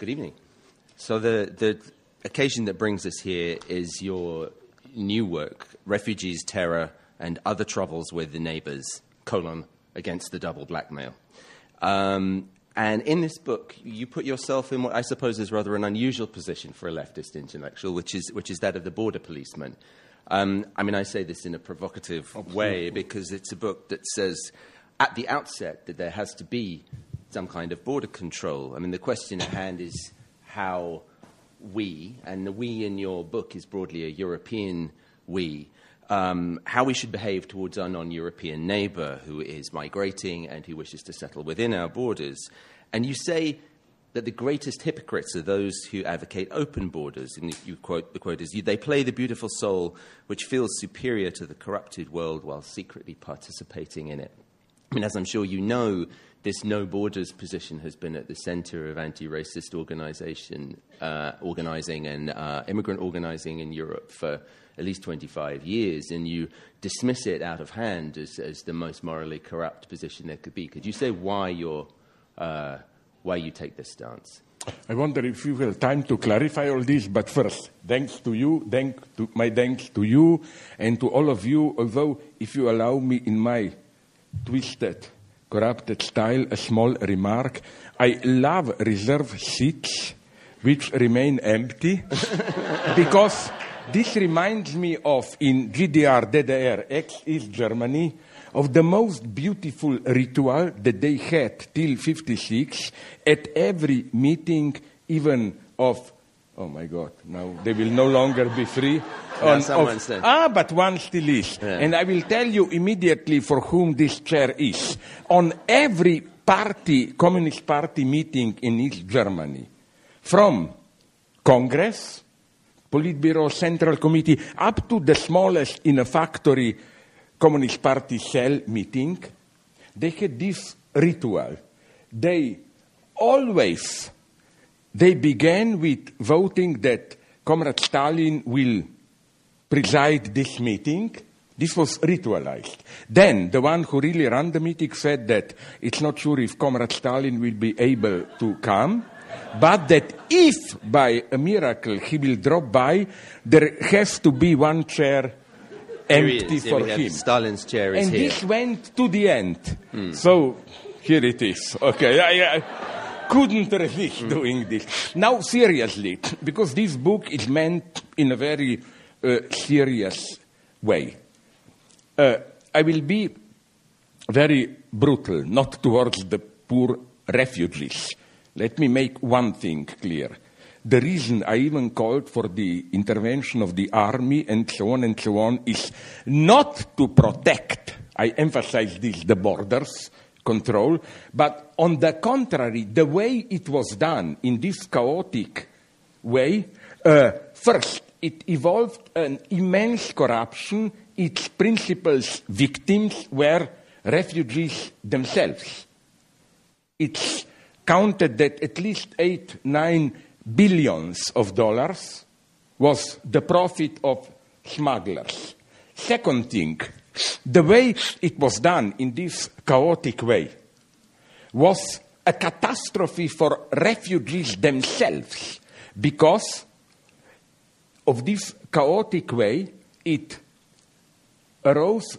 Good evening. So, the, the occasion that brings us here is your new work, Refugees, Terror, and Other Troubles with the Neighbors, colon, against the double blackmail. Um, and in this book, you put yourself in what I suppose is rather an unusual position for a leftist intellectual, which is, which is that of the border policeman. Um, I mean, I say this in a provocative Absolutely. way because it's a book that says at the outset that there has to be some kind of border control. I mean, the question at hand is how we, and the we in your book is broadly a European we, um, how we should behave towards our non European neighbor who is migrating and who wishes to settle within our borders. And you say that the greatest hypocrites are those who advocate open borders. And you quote, the quote is, they play the beautiful soul which feels superior to the corrupted world while secretly participating in it. I mean, as I'm sure you know, this no borders position has been at the center of anti racist organization, uh, organizing and uh, immigrant organizing in Europe for at least 25 years, and you dismiss it out of hand as, as the most morally corrupt position there could be. Could you say why, you're, uh, why you take this stance? I wonder if you have time to clarify all this, but first, thanks to you, thank to, my thanks to you and to all of you, although if you allow me in my twisted, corrupted style, a small remark. I love reserve seats which remain empty because this reminds me of in GDR, DDR, ex-East Germany, of the most beautiful ritual that they had till 56 at every meeting, even of Oh my God, now they will no longer be free. on, of, ah, but one still is. Yeah. And I will tell you immediately for whom this chair is. On every party, Communist Party meeting in East Germany, from Congress, Politburo, Central Committee, up to the smallest in a factory Communist Party cell meeting, they had this ritual. They always they began with voting that Comrade Stalin will preside this meeting. This was ritualized. Then the one who really ran the meeting said that it's not sure if Comrade Stalin will be able to come, but that if by a miracle he will drop by, there has to be one chair empty for him. Stalin's chair is and here. this went to the end. Hmm. So here it is. Okay. I, I, couldn't resist mm. doing this. Now, seriously, because this book is meant in a very uh, serious way. Uh, I will be very brutal, not towards the poor refugees. Let me make one thing clear. The reason I even called for the intervention of the army and so on and so on is not to protect, I emphasize this, the borders, control. But on the contrary, the way it was done in this chaotic way, uh, first, it evolved an immense corruption. Its principal victims were refugees themselves. It's counted that at least eight, nine billions of dollars was the profit of smugglers. Second thing, the way it was done in this chaotic way was a catastrophe for refugees themselves because of this chaotic way it arose,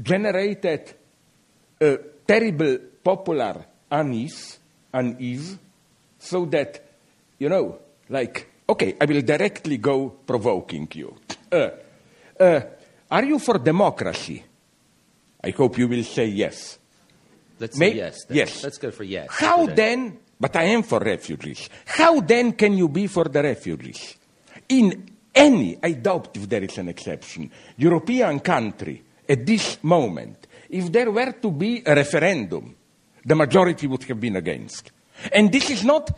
generated a terrible popular unease, unease, so that, you know, like, okay, I will directly go provoking you. Uh, uh, are you for democracy? I hope you will say yes. Let's May- say yes. Then. Yes. Let's go for yes. How then, but I am for refugees. How then can you be for the refugees? In any, I doubt if there is an exception, European country at this moment, if there were to be a referendum, the majority would have been against. And this is not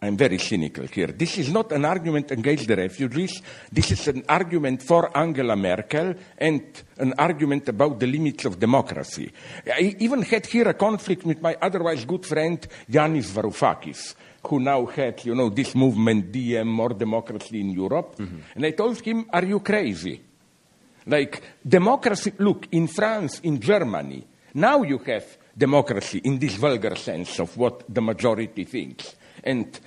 I'm very cynical here. This is not an argument against the refugees. This is an argument for Angela Merkel and an argument about the limits of democracy. I even had here a conflict with my otherwise good friend Yanis Varoufakis, who now had, you know, this movement, DiEM, more democracy in Europe. Mm-hmm. And I told him, are you crazy? Like, democracy, look, in France, in Germany, now you have democracy in this vulgar sense of what the majority thinks. And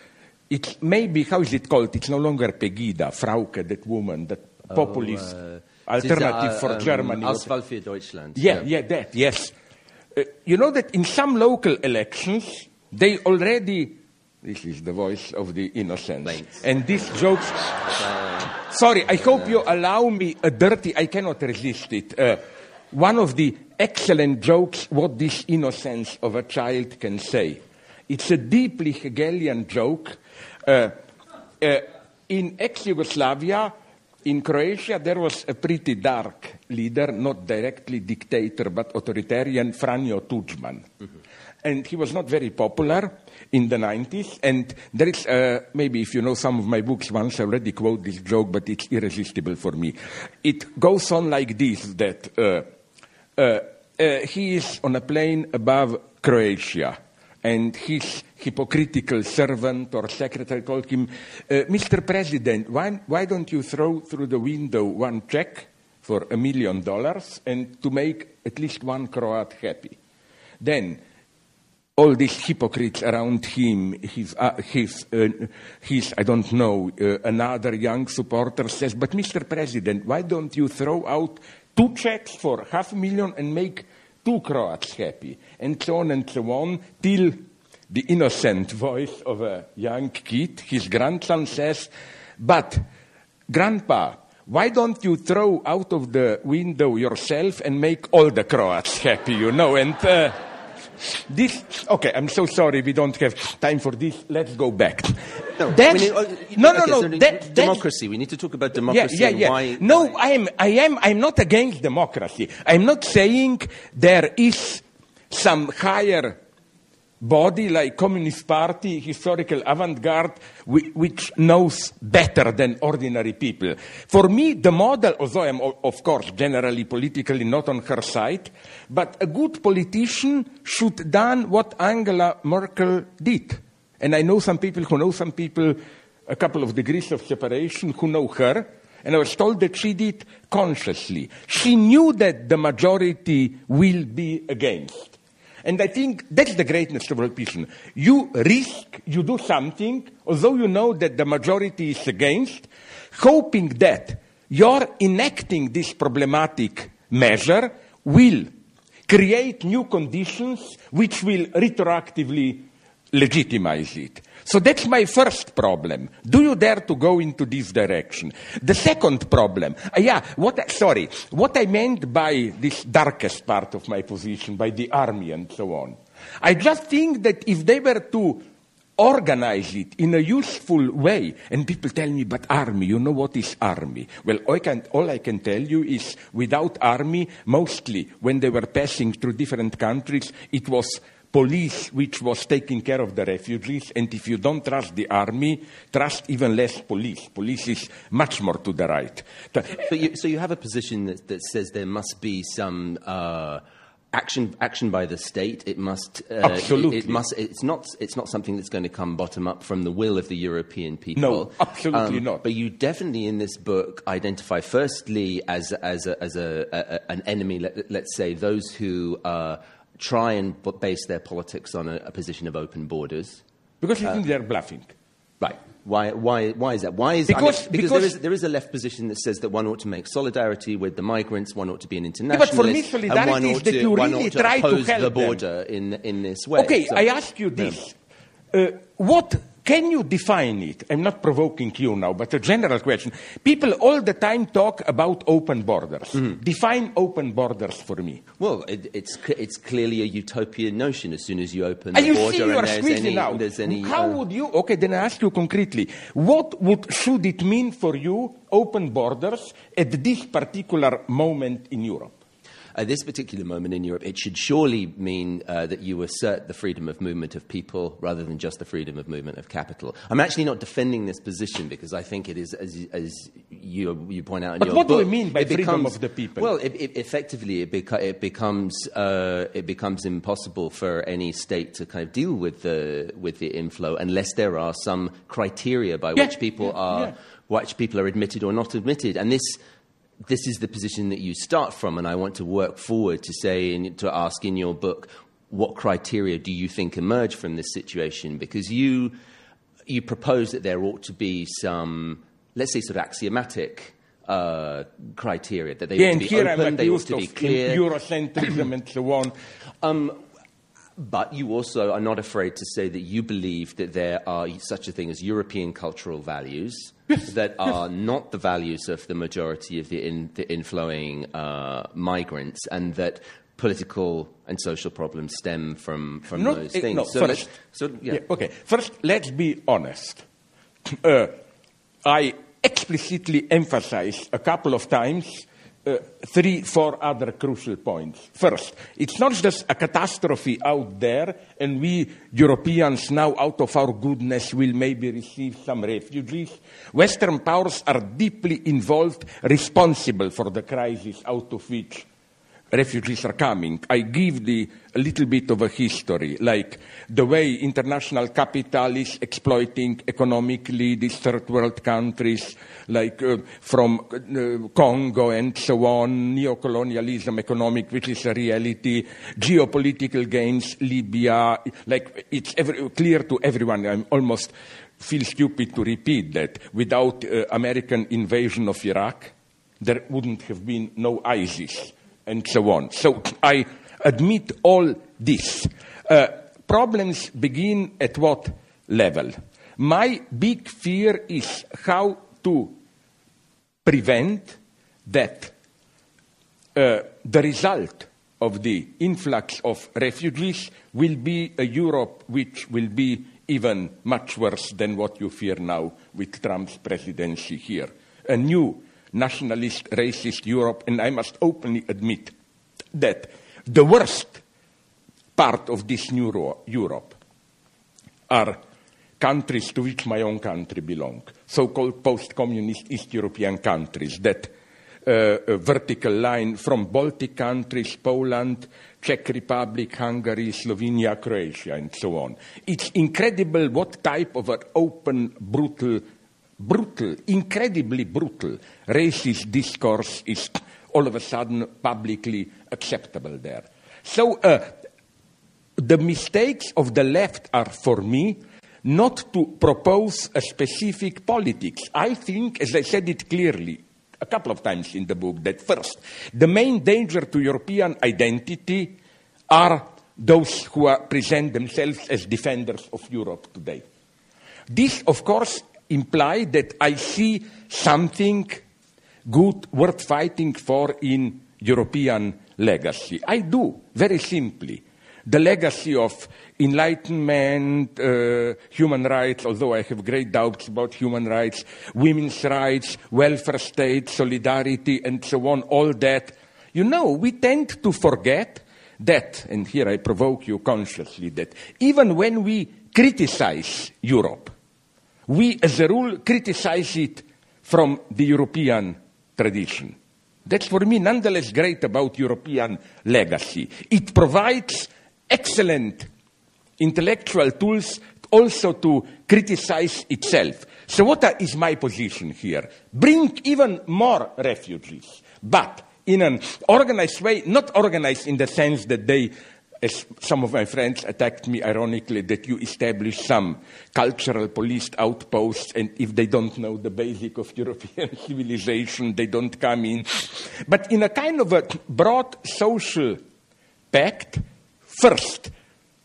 it's maybe, how is it called? It's no longer Pegida, Frauke, that woman, that populist uh, alternative uh, for um, Germany. Auswahl für Deutschland. Yeah, yeah, that, yes. Uh, you know that in some local elections, they already. This is the voice of the innocent. Thanks. And these jokes. Sorry, I hope you allow me a dirty. I cannot resist it. Uh, one of the excellent jokes what this innocence of a child can say. It's a deeply Hegelian joke. Uh, uh, in ex Yugoslavia, in Croatia, there was a pretty dark leader, not directly dictator, but authoritarian, Franjo Tudjman. And he was not very popular in the 90s. And there is, uh, maybe if you know some of my books, once I already quote this joke, but it's irresistible for me. It goes on like this that uh, uh, uh, he is on a plane above Croatia, and his hypocritical servant or secretary called him, uh, Mr. President, why, why don't you throw through the window one check for a million dollars and to make at least one Croat happy? Then all these hypocrites around him, his, uh, his, uh, his I don't know, uh, another young supporter says, but Mr. President, why don't you throw out two checks for half a million and make two Croats happy? And so on and so on, till the innocent voice of a young kid, his grandson says, but Grandpa, why don't you throw out of the window yourself and make all the Croats happy, you know? And uh, this, okay, I'm so sorry we don't have time for this. Let's go back. No, That's- need- oh, no, no, okay, no, so that- democracy. We need to talk about Yeah, democracy yeah, and yeah. why. no, why- I am, I am, I'm not against democracy. I'm not saying there is some higher body like Communist Party, historical avant-garde, which knows better than ordinary people. For me, the model, although I'm of course generally politically not on her side, but a good politician should done what Angela Merkel did. And I know some people who know some people, a couple of degrees of separation, who know her. And I was told that she did consciously. She knew that the majority will be against. And I think that's the greatness of politician. You risk, you do something, although you know that the majority is against, hoping that your enacting this problematic measure will create new conditions which will retroactively legitimize it. So that's my first problem. Do you dare to go into this direction? The second problem, uh, yeah, what, sorry, what I meant by this darkest part of my position, by the army and so on. I just think that if they were to organize it in a useful way, and people tell me, but army, you know what is army? Well, I can, all I can tell you is without army, mostly when they were passing through different countries, it was police which was taking care of the refugees, and if you don't trust the army, trust even less police. Police is much more to the right. But you, so you have a position that, that says there must be some uh, action action by the state. It must uh, Absolutely. It, it must. It's not. It's not something that's going to come bottom up from the will of the European people. No, absolutely Um, not. But you definitely in this book identify firstly as as a, as a, a, an enemy. Let, let's say those who. Uh, Try and base their politics on a, a position of open borders. because I think they're bluffing. Right. Why, why, why is that? Why is Because- I mean, because, because- there, is, there is a left position that says that one ought to make solidarity with the migrants, one ought to be an internationalist. but for me, and solidarity one is ought to, one really ought to try to oppose help the them. border in, in this way. Okay, So- I ask you this. Uh, what can you define it? I'm not provoking you now, but a general question. People all the time talk about open borders. Mm-hmm. Define open borders for me. Well, it, it's, it's clearly a utopian notion as soon as you open the you border you and there's any, out. there's any How uh, would you? Okay, then I ask you concretely. What would should it mean for you? Open borders at this particular moment in Europe. At this particular moment in Europe, it should surely mean uh, that you assert the freedom of movement of people rather than just the freedom of movement of capital. I'm actually not defending this position because I think it is, as, as you, you point out in But your what do we mean by freedom becomes- of the people? Well, it, it, effectively, it, beca- it, becomes, uh, it becomes impossible for any state to kind of deal with the, with the inflow unless there are some criteria by Yeah, which people yeah, are yeah. which people are admitted or not admitted. And this, this is the position that you start from, and I want to work forward to say and to ask in your book what criteria do you think emerge from this situation? Because you, you propose that there ought to be some, let's say, sort of axiomatic uh, criteria that they yeah, ought to be here open, I'm they ought to be clear. Eurocentrism and so on. Um, but you also are not afraid to say that you believe that there are such a thing as European cultural values that are not the values of the majority of the, in, the inflowing uh, migrants, and that political and social problems stem from, from those eh, things. no, so, first- so yeah. Yeah, okay. First, let's be honest. Uh, I explicitly emphasized a couple of times uh, three, four other crucial points. First, it's not just a catastrophe out there, and we Europeans now, out of our goodness, will maybe receive some refugees. Western powers are deeply involved, responsible for the crisis out of which refugees are coming. I give the a little bit of a history, like the way international capital is exploiting economically these third world countries, like uh, from uh, Congo and so on, neocolonialism economic, which is a reality, geopolitical gains, Libya, like it's every, clear to everyone. I'm almost feel stupid to repeat that. Without uh, American invasion of Iraq, there wouldn't have been no ISIS and so on. So I admit all this. Uh, problems begin at what level? My big fear is how to prevent that uh, the result of the influx of refugees will be a Europe which will be even much worse than what you fear now with Trump's presidency here. A new nationalist, racist Europe, and I must openly admit that the worst part of this new ro- Europe are countries to which my own country belongs, so-called post-communist East European countries, that uh, vertical line from Baltic countries, Poland, Czech Republic, Hungary, Slovenia, Croatia, and so on. It's incredible what type of an open, brutal, brutal, incredibly brutal racist discourse is all of a sudden publicly acceptable there. So uh, the mistakes of the left are, for me, not to propose a specific politics. I think, as I said it clearly a couple of times in the book, that first, the main danger to European identity are those who are, present themselves as defenders of Europe today. This, of course, implies that I see something good worth fighting for in European legacy. I do, very simply. The legacy of enlightenment, uh, human rights, although I have great doubts about human rights, women's rights, welfare state, solidarity, and so on, all that. You know, we tend to forget that, and here I provoke you consciously, that even when we criticize Europe, we as a rule criticize it from the European tradition. That's for me nonetheless great about European legacy. It provides excellent intellectual tools also to criticize itself. So what is my position here? Bring even more refugees, but in an organized way, not organized in the sense that they as some of my friends attacked me ironically that you establish some cultural police outposts and if they don't know the basic of European civilization, they don't come in. But in a kind of a broad social pact, first,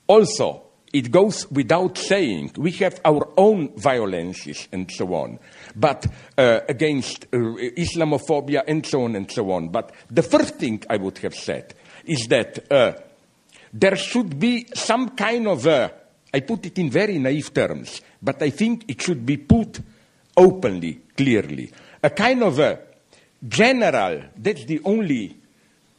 also, it goes without saying, we have our own violences and so on, but uh, against uh, Islamophobia and so on and so on. But the first thing I would have said is that uh, there should be some kind of a, I put it in very naive terms, but I think it should be put openly, clearly, a kind of a general, that's the only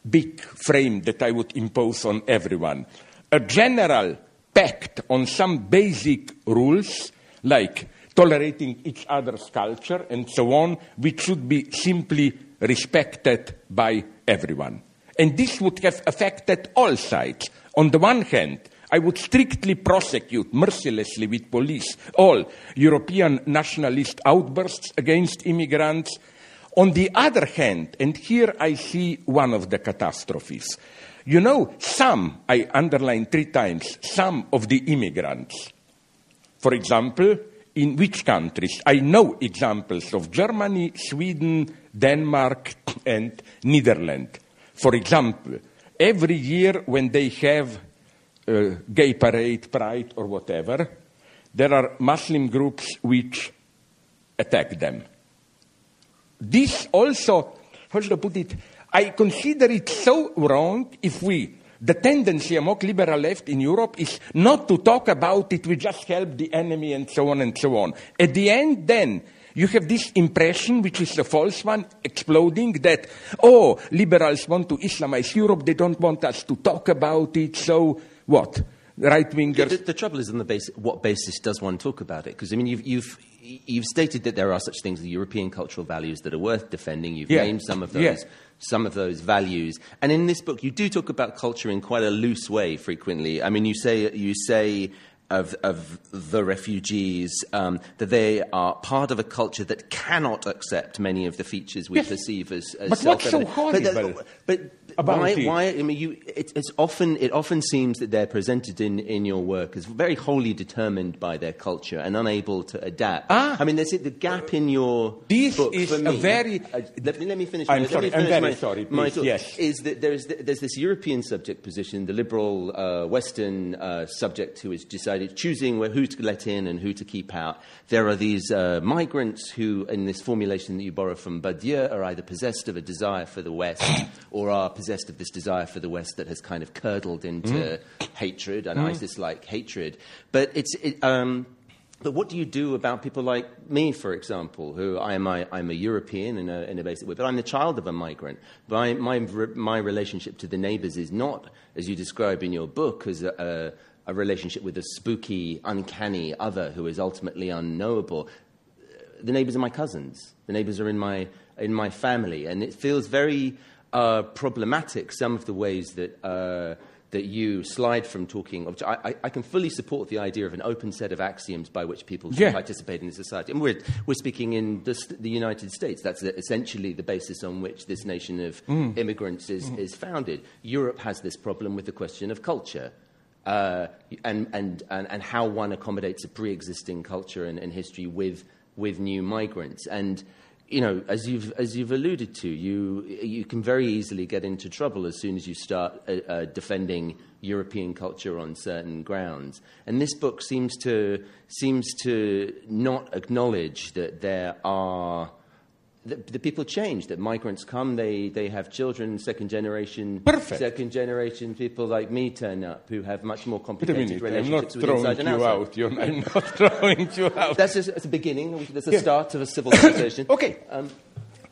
big frame that I would impose on everyone, a general pact on some basic rules, like tolerating each other's culture and so on, which should be simply respected by everyone. And this would have affected all sides. On the one hand, I would strictly prosecute mercilessly with police all European nationalist outbursts against immigrants. On the other hand, and here I see one of the catastrophes, you know, some, I underline three times, some of the immigrants, for example, in which countries? I know examples of Germany, Sweden, Denmark, and Netherlands. For example, every year when they have a gay parade, pride, or whatever, there are Muslim groups which attack them. This also, how should I put it? I consider it so wrong if we, the tendency among liberal left in Europe is not to talk about it, we just help the enemy and so on and so on. At the end, then, you have this impression, which is a false one, exploding that, oh, liberals want to Islamize Europe, they don't want us to talk about it, so what? Right wingers. The, the, trouble is on the basis, what basis does one talk about it? Because, I mean, you've, you've, you've stated that there are such things as European cultural values that are worth defending. You've Yeah. named some of those. Yeah. Some of those values, and in this book, you do talk about culture in quite a loose way. Frequently, I mean, you say you say of of the refugees um, that they are part of a culture that cannot accept many of the features we Yes. perceive as, as But self-evident. horrible But, but about why, it? Why? I mean, you, it, it's often it often seems that they're presented in, in your work as very wholly determined by their culture and unable to adapt. Ah. I mean, there's the gap in your This book is for a me. very- Uh, let me let me finish. I'm sorry, I'm very my, sorry, please, thought. yes. Is that there's there's this European subject position, the liberal uh, Western uh, subject who has decided choosing where, who to let in and who to keep out. There are these uh, migrants who, in this formulation that you borrow from Badiou, are either possessed of a desire for the West or are possessed of this desire for the West that has kind of curdled into hatred and ISIS-like hatred. But it's it, um, but what do you do about people like me, for example, who I am a, I'm a European in a, in a basic way, but I'm the child of a migrant. My, my, my relationship to the neighbours is not, as you describe in your book, as a, a, a relationship with a spooky, uncanny other who is ultimately unknowable. The neighbours are my cousins. The neighbours are in my, in my family. And it feels very uh, problematic, some of the ways that, uh, that you slide from talking. Of, I, I- I can fully support the idea of an open set of axioms by which people should Yeah. participate in society. And we're, we're speaking in the, the United States. That's essentially the basis on which this nation of immigrants is, is founded. Europe has this problem with the question of culture. Uh, and, and, and, and how one accommodates a pre-existing culture and, and history with, with new migrants. And, you know, as you've, as you've alluded to, you, you can very easily get into trouble as soon as you start uh, uh, defending European culture on certain grounds. And this book seems to, seems to not acknowledge that there are the, the people change. That migrants come, they, they have children, second generation, Perfect. second generation people like me turn up who have much more complicated minute, I'm not relationships with throwing inside and you outside. out. You're, I'm not throwing you out. That's just that's a beginning. That's a Yeah. start of a civil conversation. Okay. Um,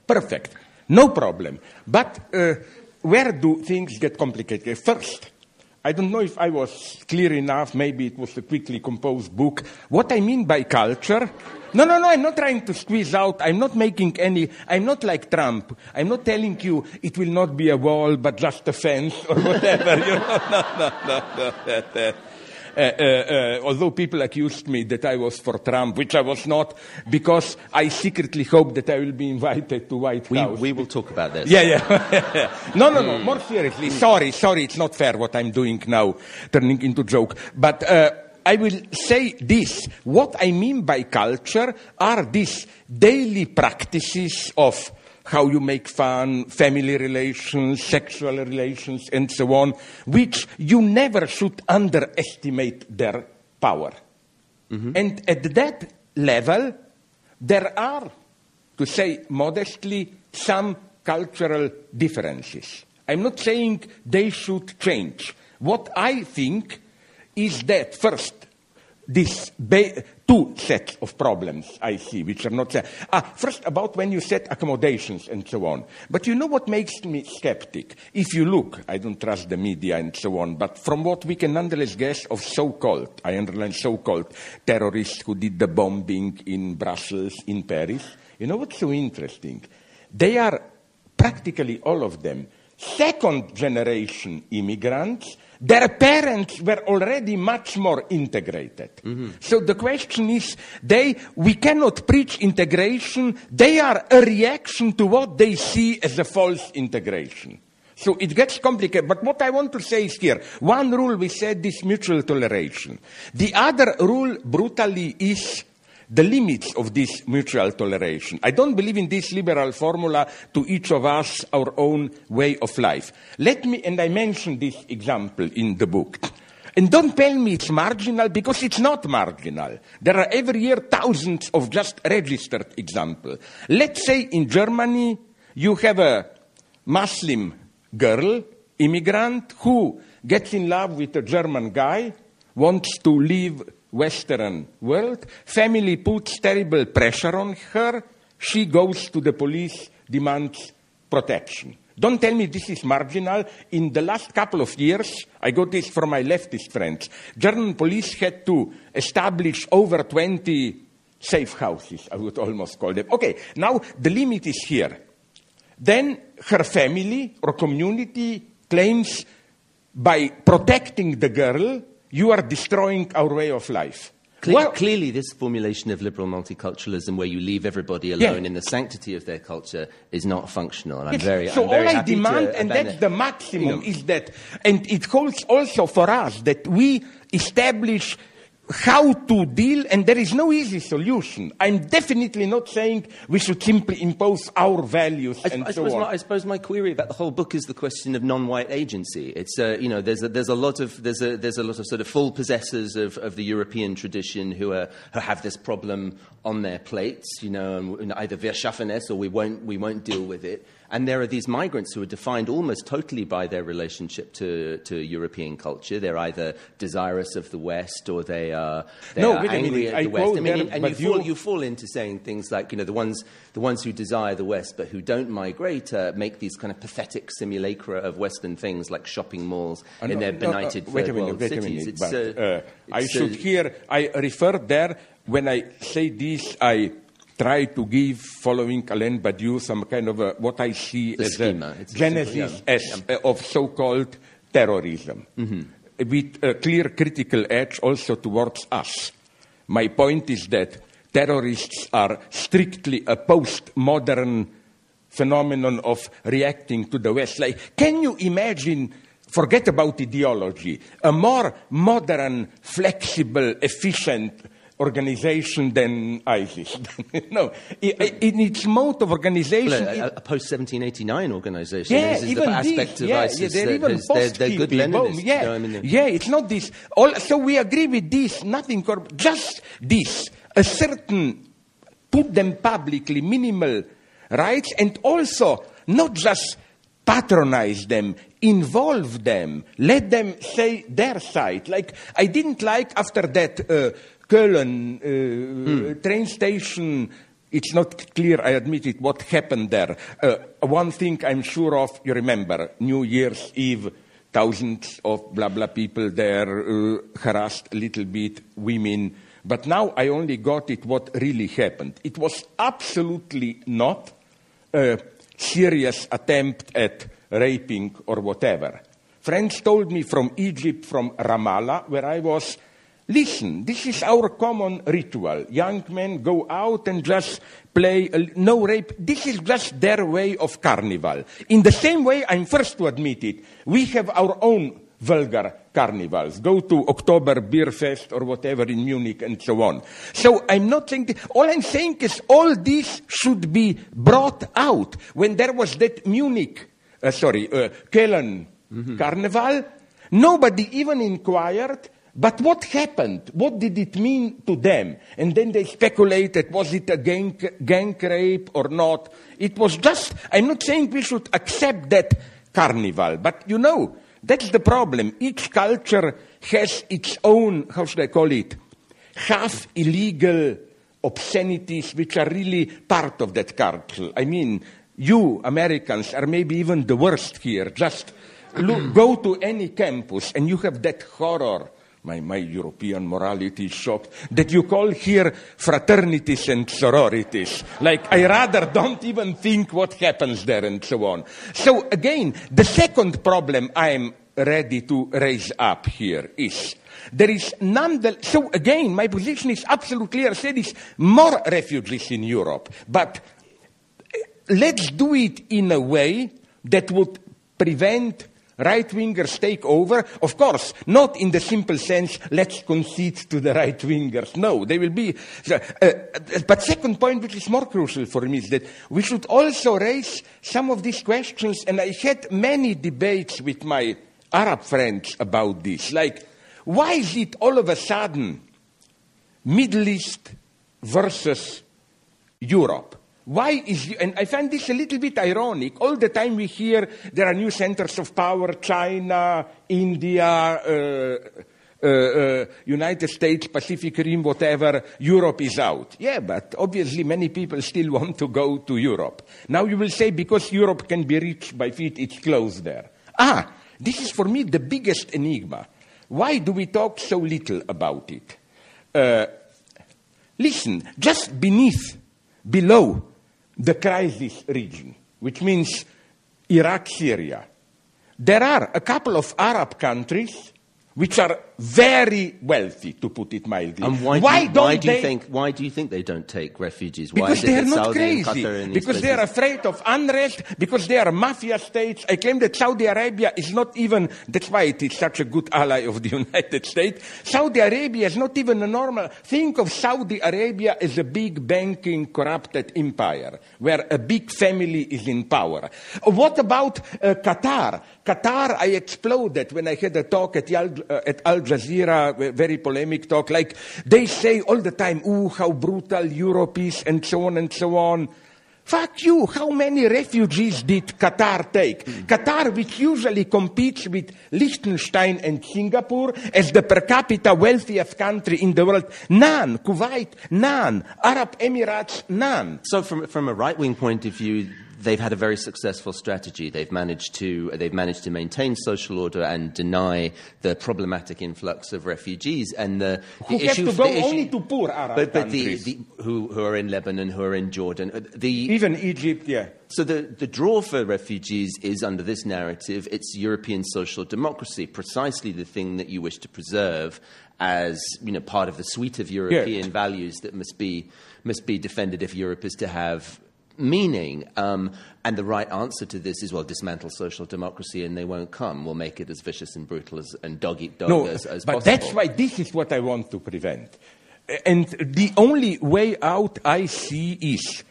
Perfect. No problem. But uh, where do things get complicated? First, I don't know if I was clear enough. Maybe it was a quickly composed book. What I mean by culture. No, no, no, I'm not trying to squeeze out. I'm not making any. I'm not like Trump. I'm not telling you it will not be a wall, but just a fence or whatever. you know? No, no, no, no. that, uh, uh, uh, although people accused me that I was for Trump, which I was not, because I secretly hope that I will be invited to White we, House. we will talk about this. Yeah, yeah. no, no, no. More seriously, sorry, sorry. It's not fair what I'm doing now, turning into joke. But uh, I will say this: what I mean by culture are these daily practices of how you make fun, family relations, sexual relations, and so on, which you never should underestimate their power. Mm-hmm. And at that level, there are, to say modestly, some cultural differences. I'm not saying they should change. What I think is that, first, ba- two sets of problems I see, which are not. Ah, first, about when you set accommodations and so on. But you know what makes me skeptic? If you look, I don't trust the media and so on, but from what we can nonetheless guess of so called, I underline so called, terrorists who did the bombing in Brussels, in Paris, you know what's so interesting? They are practically all of them second generation immigrants, their parents were already much more integrated. Mm-hmm. So the question is, they, we cannot preach integration. They are a reaction to what they see as a false integration. So it gets complicated. But what I want to say is here, one rule we said is mutual toleration. The other rule brutally is the limits of this mutual toleration. I don't believe in this liberal formula to each of us our own way of life. Let me, and I mention this example in the book. And don't tell me it's marginal because it's not marginal. There are every year thousands of just registered examples. Let's say in Germany you have a Muslim girl, immigrant, who gets in love with a German guy, wants to leave Western world. Family puts terrible pressure on her. She goes to the police, demands protection. Don't tell me this is marginal. In the last couple of years, I got this from my leftist friends. German police had to establish over 20 safe houses, I would almost call them. Okay, now the limit is here. Then her family or community claims by protecting the girl, you are destroying our way of life. Cle- Well- clearly, this formulation of liberal multiculturalism, where you leave everybody alone Yeah. in the sanctity of their culture, is not functional. And I'm Yes, very, so I'm very all I demand, and abandon- that's the maximum, you know, is that, and it holds also for us that we establish how to deal, and there is no easy solution. I'm definitely not saying we should simply impose our values I, and I so suppose on. my, I suppose my query about the whole book is the question of non-white agency. It's uh, you know there's a, there's a lot of there's a there's a lot of sort of full possessors of, of the European tradition who are who have this problem on their plates. You know, and, and either wir schaffen es or we won't we won't deal with it. And there are these migrants who are defined almost totally by their relationship to, to European culture. They're either desirous of the West or they are, they No, are a angry minute. at I West. I mean, there, and you, fall, you- fall into saying things like, you know, the ones, the ones who desire the West but who don't migrate uh, make these kind of pathetic simulacra of Western things like shopping malls Uh, in no, their no, benighted uh, wait a minute, world wait a cities. minute, It's, but, uh, uh, I should uh, here, I refer there, when I say this, I try to give, following Alain Badiou, some kind of a, what I see The as schema. a It's a genesis simple- as, uh, of so-called terrorism, Mm-hmm. with a clear critical edge also towards us. My point is that terrorists are strictly a post-modern phenomenon of reacting to the West. Like, can you imagine, forget about ideology, a more modern, flexible, efficient organization than ISIS? no, in its mode of organization, a, a post 1789 organization. yeah, this is even the aspect this, of yeah, ISIS yeah, they're even they're, they're good Leninists. Yeah, know, I mean, yeah, it's not this. All, so we agree with this, nothing, cor- just this. A certain, put them publicly, minimal rights, and also not just patronize them, involve them, let them say their side. Like, I didn't like after that uh, Köln uh, train station it's not clear, I admit it, what happened there. Uh, one thing I'm sure of, you remember, New Year's Eve, thousands of blah blah people there uh, harassed a little bit women. But now I only got it what really happened. It was absolutely not a serious attempt at raping or whatever. Friends told me from Egypt, from Ramallah, where I was, listen, this is our common ritual. Young men go out and just play, a, no rape. This is just their way of carnival. In the same way, I'm first to admit it, we have our own vulgar carnivals. Go to October Beer Fest or whatever in Munich and so on. So I'm not saying, all I'm saying is all this should be brought out. When there was that Munich, uh, sorry, uh, Köln carnival, nobody even inquired, but what happened? What did it mean to them? And then they speculated, was it a gang, gang rape or not? It was just, I'm not saying we should accept that carnival, but you know, that's the problem. Each culture has its own, how should I call it, half illegal obscenities which are really part of that culture. I mean, you Americans are maybe even the worst here. Just look, go to any campus and you have that horror. My, my European morality is shocked that you call here fraternities and sororities. Like, I rather don't even think what happens there and so on. So again, the second problem I'm ready to raise up here is there is none so again, my position is absolutely clear. I said is more refugees in Europe, but let's do it in a way that would prevent right wingers take over. Of course, not in the simple sense, let's concede to the right wingers. No, they will be. Uh, uh, but second point, which is more crucial for me, is that we should also raise some of these questions. And I had many debates with my Arab friends about this. Like, why is it all of a sudden Middle East versus Europe? Why is, and I find this a little bit ironic. All the time we hear there are new centers of power, China, India, uh, uh, uh, United States, Pacific Rim, whatever, Europe is out. Yeah, but obviously many people still want to go to Europe. Now you will say because Europe can be reached by feet, it's closed there. Ah, this is for me the biggest enigma. Why do we talk so little about it? Uh, listen, just beneath, below the crisis region, which means Iraq, Syria. There are a couple of Arab countries which are very wealthy, to put it mildly. And why, why do, not why do you they, think why do you think they don't take refugees? Because why it they are not Saudi crazy. and and because they are afraid of unrest. Because they are mafia states. I claim that Saudi Arabia is not even. That's why it is such a good ally of the United States. Saudi Arabia is not even a normal. Think of Saudi Arabia as a big banking corrupted empire where a big family is in power. What about uh, Qatar? Qatar, I exploded when I had a talk at Al, uh, at Al Jazeera, a very polemic talk. Like they say all the time, "Ooh, how brutal Europe is," and so on and so on. Fuck you! How many refugees did Qatar take? Qatar, which usually competes with Liechtenstein and Singapore as the per capita wealthiest country in the world, none. Kuwait, none. Arab Emirates, none. So, from from a right wing point of view, they've had a very successful strategy. They've managed to they've managed to maintain social order and deny the problematic influx of refugees. And the, Who the have issue to go the issue- only to poor Arab but, but the, countries. the who who are in Lebanon, who are in Jordan, uh, the Even Egypt, yeah. so the, the draw for refugees is under this narrative, it's European social democracy, precisely the thing that you wish to preserve as you know, part of the suite of European values that must be, must be defended if Europe is to have meaning. Um, and the right answer to this is, well, dismantle social democracy and they won't come. We'll make it as vicious and brutal as, and dog eat dog No, as, as but possible. that's why this is what I want to prevent. And the only way out I see is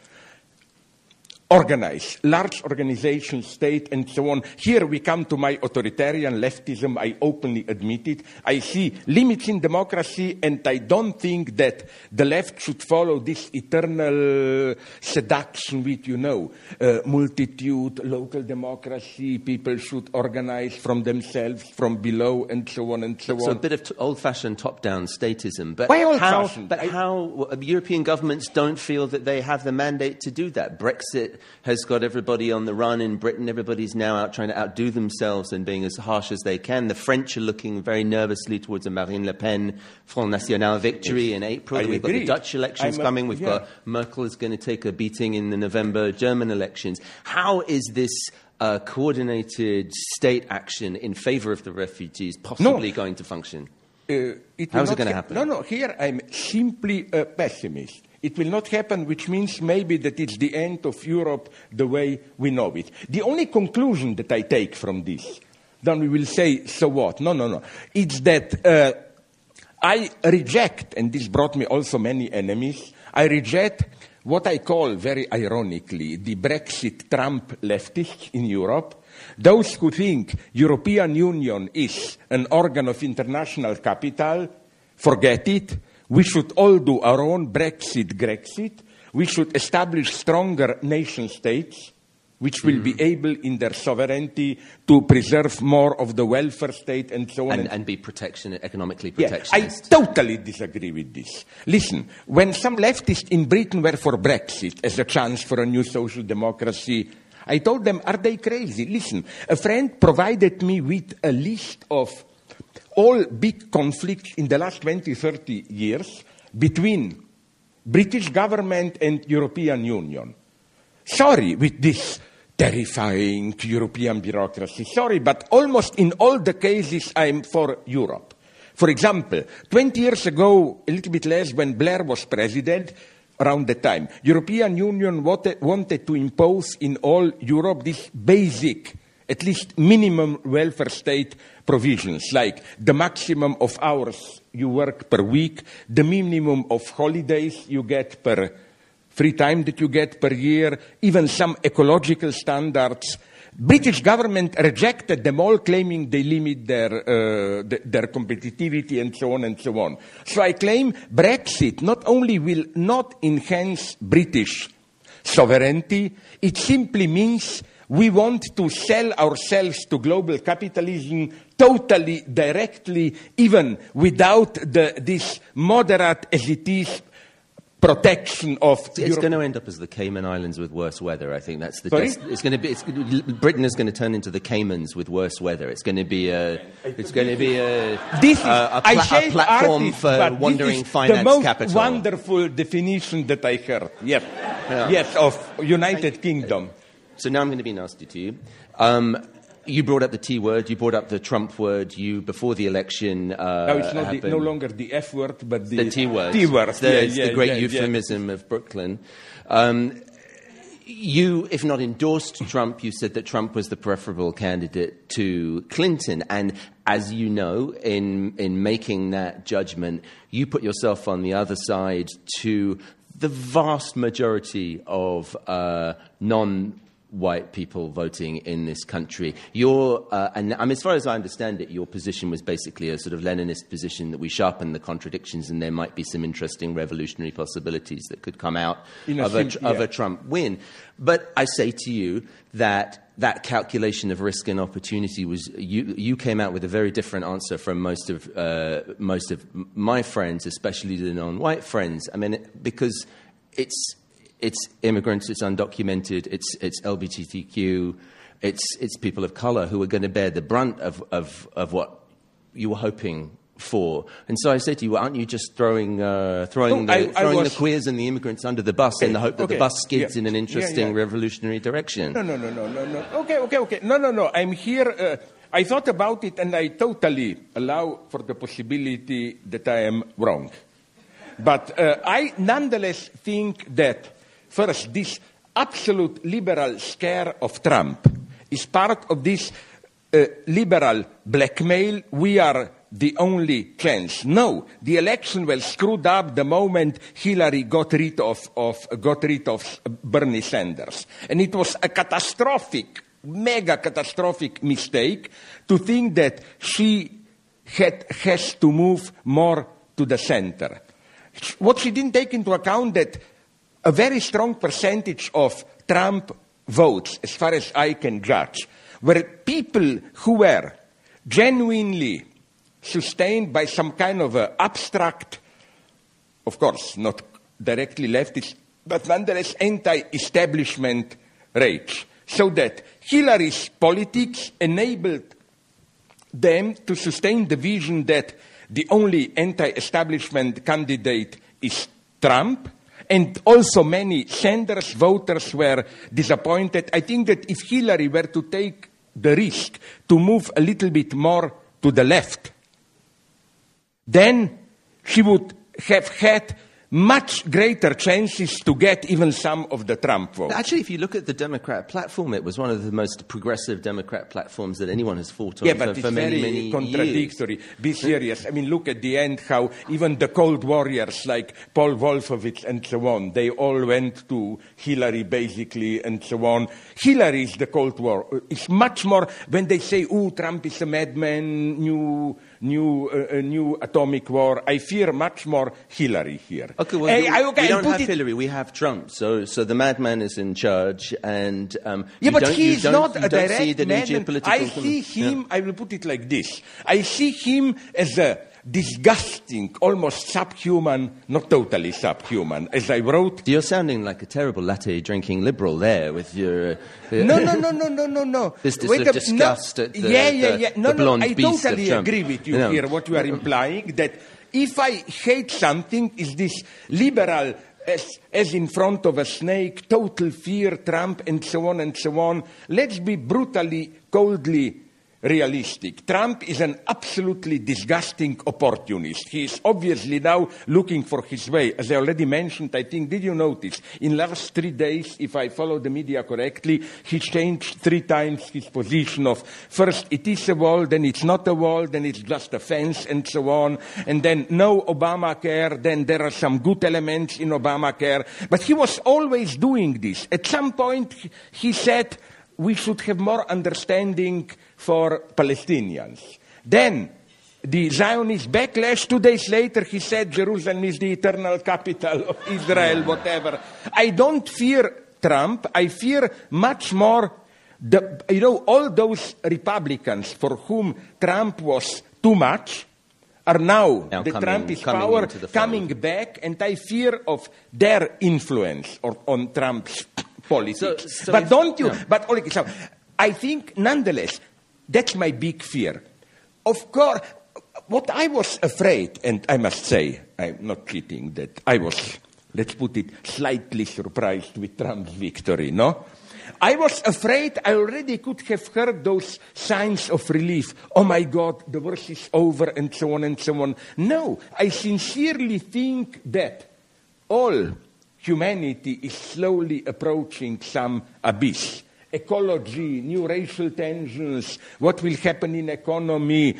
organize, large organizations, state, and so on. Here we come to my authoritarian leftism. I openly admit it. I see limits in democracy, and I don't think that the left should follow this eternal seduction with, you know, uh, multitude, local democracy. People should organize from themselves, from below, and so on and so on. So a bit of t- old-fashioned top-down statism, but Why how? old-fashioned? But I- how European governments don't feel that they have the mandate to do that. Brexit has got everybody on the run in Britain. Everybody's now out trying to outdo themselves and being as harsh as they can. The French are looking very nervously towards a Marine Le Pen Front National victory in April. I We've got the. Dutch elections I'm coming. We've yeah. got Merkel is going to take a beating in the November German elections. How is this? Uh, coordinated state action in favor of the refugees possibly going to function? Uh, it How's it gonna happen? No, no, here I'm simply a pessimist. It will not happen, which means maybe that it's the end of Europe the way we know it. The only conclusion that I take from this, then we will say, so what? No, no, no. It's that uh, I reject, and this brought me also many enemies, I reject what I call, very ironically, the Brexit Trump leftists in Europe, those who think European Union is an organ of international capital, forget it. We should all do our own Brexit, Grexit. We should establish stronger nation states which will be mm-hmm. able in their sovereignty to preserve more of the welfare state and so on. and, and be protection, economically yeah, I totally disagree with this. Listen, when some leftists in Britain were for Brexit as a chance for a new social democracy, I told them, are they crazy? Listen, a friend provided me with a list of all big conflicts in the last 20, 30 years between British government and European Union. Sorry with this terrifying European bureaucracy. Sorry, but almost in all the cases I'm for Europe. For example, 20 years ago, a little bit less, when Blair was president, around the time, European Union wanted, wanted to impose in all Europe this basic at least minimum welfare state provisions, like the maximum of hours you work per week, the minimum of holidays you get per free time that you get per year, even some ecological standards. British government rejected them all, claiming they limit their, uh, th- their competitivity and so on and so on. So I claim Brexit not only will not enhance British sovereignty, it simply means we want to sell ourselves to global capitalism totally, directly, even without the, this moderate elitist protection of It's Europe. going to end up as the Cayman Islands with worse weather. I think that's the. Sorry? des- it's going to be. It's, Britain is going to turn into the Caymans with worse weather. It's going to be a. It's going to be a. This is a, a, I pla- a platform artist, for but wandering this is finance the most capital. wonderful definition that I heard. Yes, yes, of United Kingdom. So now I'm going to be nasty to you. Um, you brought up the T word. You brought up the Trump word. You before the election. Uh, Now it's not the, no longer the F word, but the, the T word. T word. The, yeah, yeah, the great yeah. euphemism of Brooklyn. Um, you, if not endorsed Trump, you said that Trump was the preferable candidate to Clinton. And as you know, in, in making that judgment, you put yourself on the other side to the vast majority of uh, non white people voting in this country. Your, uh, and I mean, as far as I understand it, your position was basically a sort of Leninist position that we sharpen the contradictions and there might be some interesting revolutionary possibilities that could come out a of, a, of yeah. a Trump win. But I say to you that that calculation of risk and opportunity was you, you came out with a very different answer from most of uh, most of my friends, especially the non-white friends. I mean, because it's it's immigrants, it's undocumented, it's it's LGBTQ, it's it's people of color who are going to bear the brunt of, of, of what you were hoping for. And so I say to you, well, aren't you just throwing uh, throwing, No, the, I- I throwing was- the queers and the immigrants under the bus in the hope that okay, the bus skids yeah, in an yeah, interesting yeah. revolutionary direction? No, no, no, no, no, no. Okay, okay, okay. No, no, no. I'm here. Uh, I thought about it and I totally allow for the possibility that I am wrong. But uh, I nonetheless think that, first, this absolute liberal scare of Trump is part of this uh, liberal blackmail. We are the only chance. No, the election was screwed up the moment Hillary got rid of, of got rid of Bernie Sanders, and it was a catastrophic, mega catastrophic mistake to think that she had, has to move more to the center. What she didn't take into account that a very strong percentage of Trump votes, as far as I can judge, were people who were genuinely sustained by some kind of abstract, of course, not directly leftist, but nonetheless anti-establishment rage. So that Hillary's politics enabled them to sustain the vision that the only anti-establishment candidate is Trump, and also many Sanders voters were disappointed. I think that if Hillary were to take the risk to move a little bit more to the left, then she would have had much greater chances to get even some of the Trump vote. Actually, if you look at the Democrat platform, it was one of the most progressive Democrat platforms that anyone has fought on Yeah, for, but for it's many, very many years. contradictory. Be serious. I mean, look at the end how even the Cold Warriors like Paul Wolfowitz and so on, they all went to Hillary basically and so on. Hillary is the Cold War. It's much more when they say, "Oh, Trump is a madman, new, new, uh, uh, new atomic war." I fear much more Hillary here. Okay, well, Hey, we, I- okay, we don't put have it- Hillary, we have Trump. So, so the madman is in charge, and um, Yeah, you but don't, he you is don't, not a direct see the new I see him, Yeah. I will put it like this. I see him as a disgusting, almost subhuman, not totally subhuman, as I wrote. You're sounding like a terrible latte drinking liberal there with your. Uh, No, no, no, no, no, no, no. This is Wait disgust no, at the- yeah, yeah, the- yeah. No, the no, I totally agree with you No. here. What you are implying that if I hate something, is this liberal as, as in front of a snake, total fear, Trump, and so on and so on. Let's be brutally, coldly realistic. Trump is an absolutely disgusting opportunist. He is obviously now looking for his way. As I already mentioned, I think, did you notice, in last three days, if I follow the media correctly, he changed three times his position of first it is a wall, then it's not a wall, then it's just a fence, and so on, and then no Obamacare, then there are some good elements in Obamacare. But he was always doing this. At some point, he said, we should have more understanding for Palestinians. Then, the Zionist backlash, two days later, he said Jerusalem is the eternal capital of Israel, whatever. I don't fear Trump. I fear much more the, you know, all those Republicans for whom Trump was too much are now, Now the coming- Trump is coming power coming back, and I fear of their influence or, on Trump's politics. So- so but if- don't you? yeah. But Oleg, so I think nonetheless, that's my big fear. Of course, what I was afraid, and I must say, I'm not cheating, that I was, let's put it, slightly surprised with Trump's victory, no? I was afraid I already could have heard those signs of relief. Oh my God, the worst is over, and so on and so on. No, I sincerely think that all humanity is slowly approaching some abyss. Ecology, new racial tensions, what will happen in economy.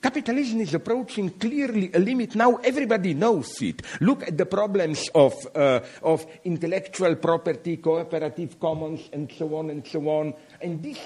Capitalism is approaching clearly a limit. Now everybody knows it. Look at the problems of, uh, of intellectual property, cooperative commons, and so on and so on. And these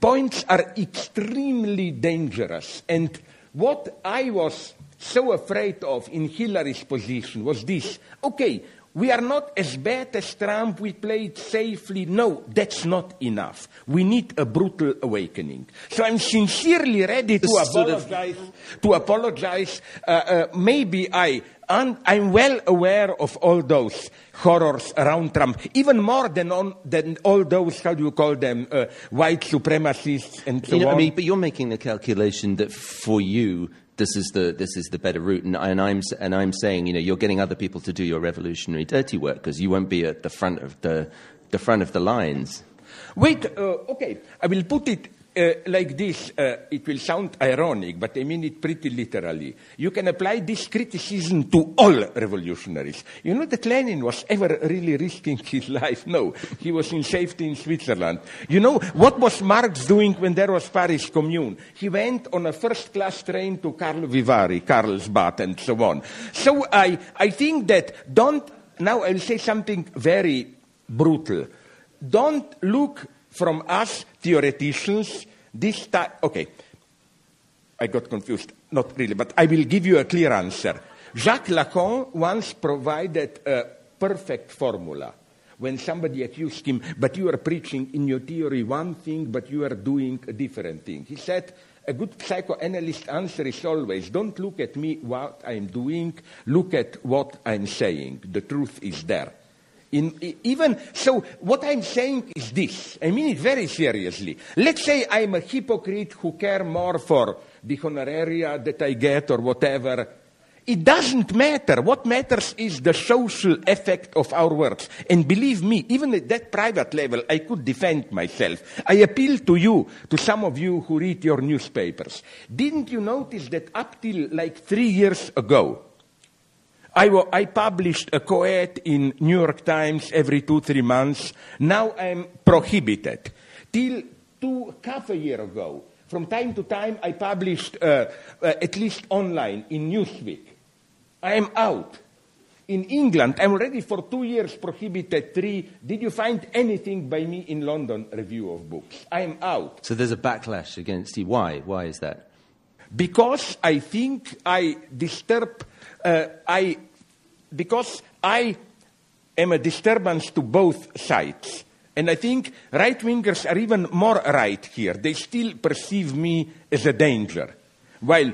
points are extremely dangerous. And what I was so afraid of in Hillary's position was this okay, we are not as bad as Trump, we played safely. No, that's not enough. We need a brutal awakening. So I'm sincerely ready to This apologize. To apologize. Uh, uh, maybe I. And I'm well aware of all those horrors around Trump, even more than, on, than all those, how do you call them, uh, white supremacists and so You know, on. I mean, but you're making the calculation that for you, this is the this is the better route, and, and I'm and I'm saying, you know, you're getting other people to do your revolutionary dirty work because you won't be at the front of the the front of the lines. Wait, uh, okay, I will put it uh, like this. Uh, it will sound ironic, but I mean it pretty literally. You can apply this criticism to all revolutionaries. You know that Lenin was ever really risking his life? No, he was in safety in Switzerland. You know what was Marx doing when there was Paris Commune? He went on a first-class train to Karlovy Vary, Karlsbad, and so on. So I, I think that don't, now I'll say something very brutal. Don't look from us theoreticians this time. Okay, I got confused. Not really, but I will give you a clear answer. Jacques Lacan once provided a perfect formula. When somebody accused him, but you are preaching in your theory one thing, but you are doing a different thing. He said, a good psychoanalyst answer is always, don't look at me what I'm doing, look at what I'm saying. The truth is there. In, even so, what I'm saying is this. I mean it very seriously. Let's say I'm a hypocrite who care more for the honoraria that I get or whatever. It doesn't matter. What matters is the social effect of our words. And believe me, even at that private level, I could defend myself. I appeal to you, to some of you who read your newspapers. Didn't you notice that up till like three years ago, I, published a co-ed in New York Times every two, three months. Now I'm prohibited. Till two, half a year ago, from time to time, I published uh, uh, at least online in Newsweek. I am out. In England, I'm already for two years prohibited. Three, did you find anything by me in London review of books? I am out. So there's a backlash against you. Why? Why is that? because I think I disturb, uh, I, because I am a disturbance to both sides. And I think right wingers are even more right here. They still perceive me as a danger. While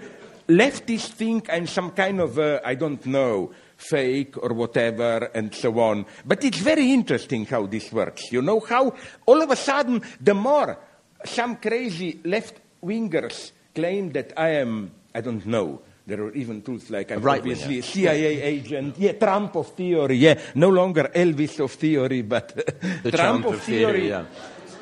leftists think I'm some kind of, I don't know, fake or whatever and so on. But it's very interesting how this works. You know how all of a sudden, the more some crazy left wingers claim that I am, I don't know, there are even truths like I'm right-winger. obviously a CIA agent, yeah, Trump of theory, yeah, no longer Elvis of theory, but The Trump, Trump of of theory, theory. yeah.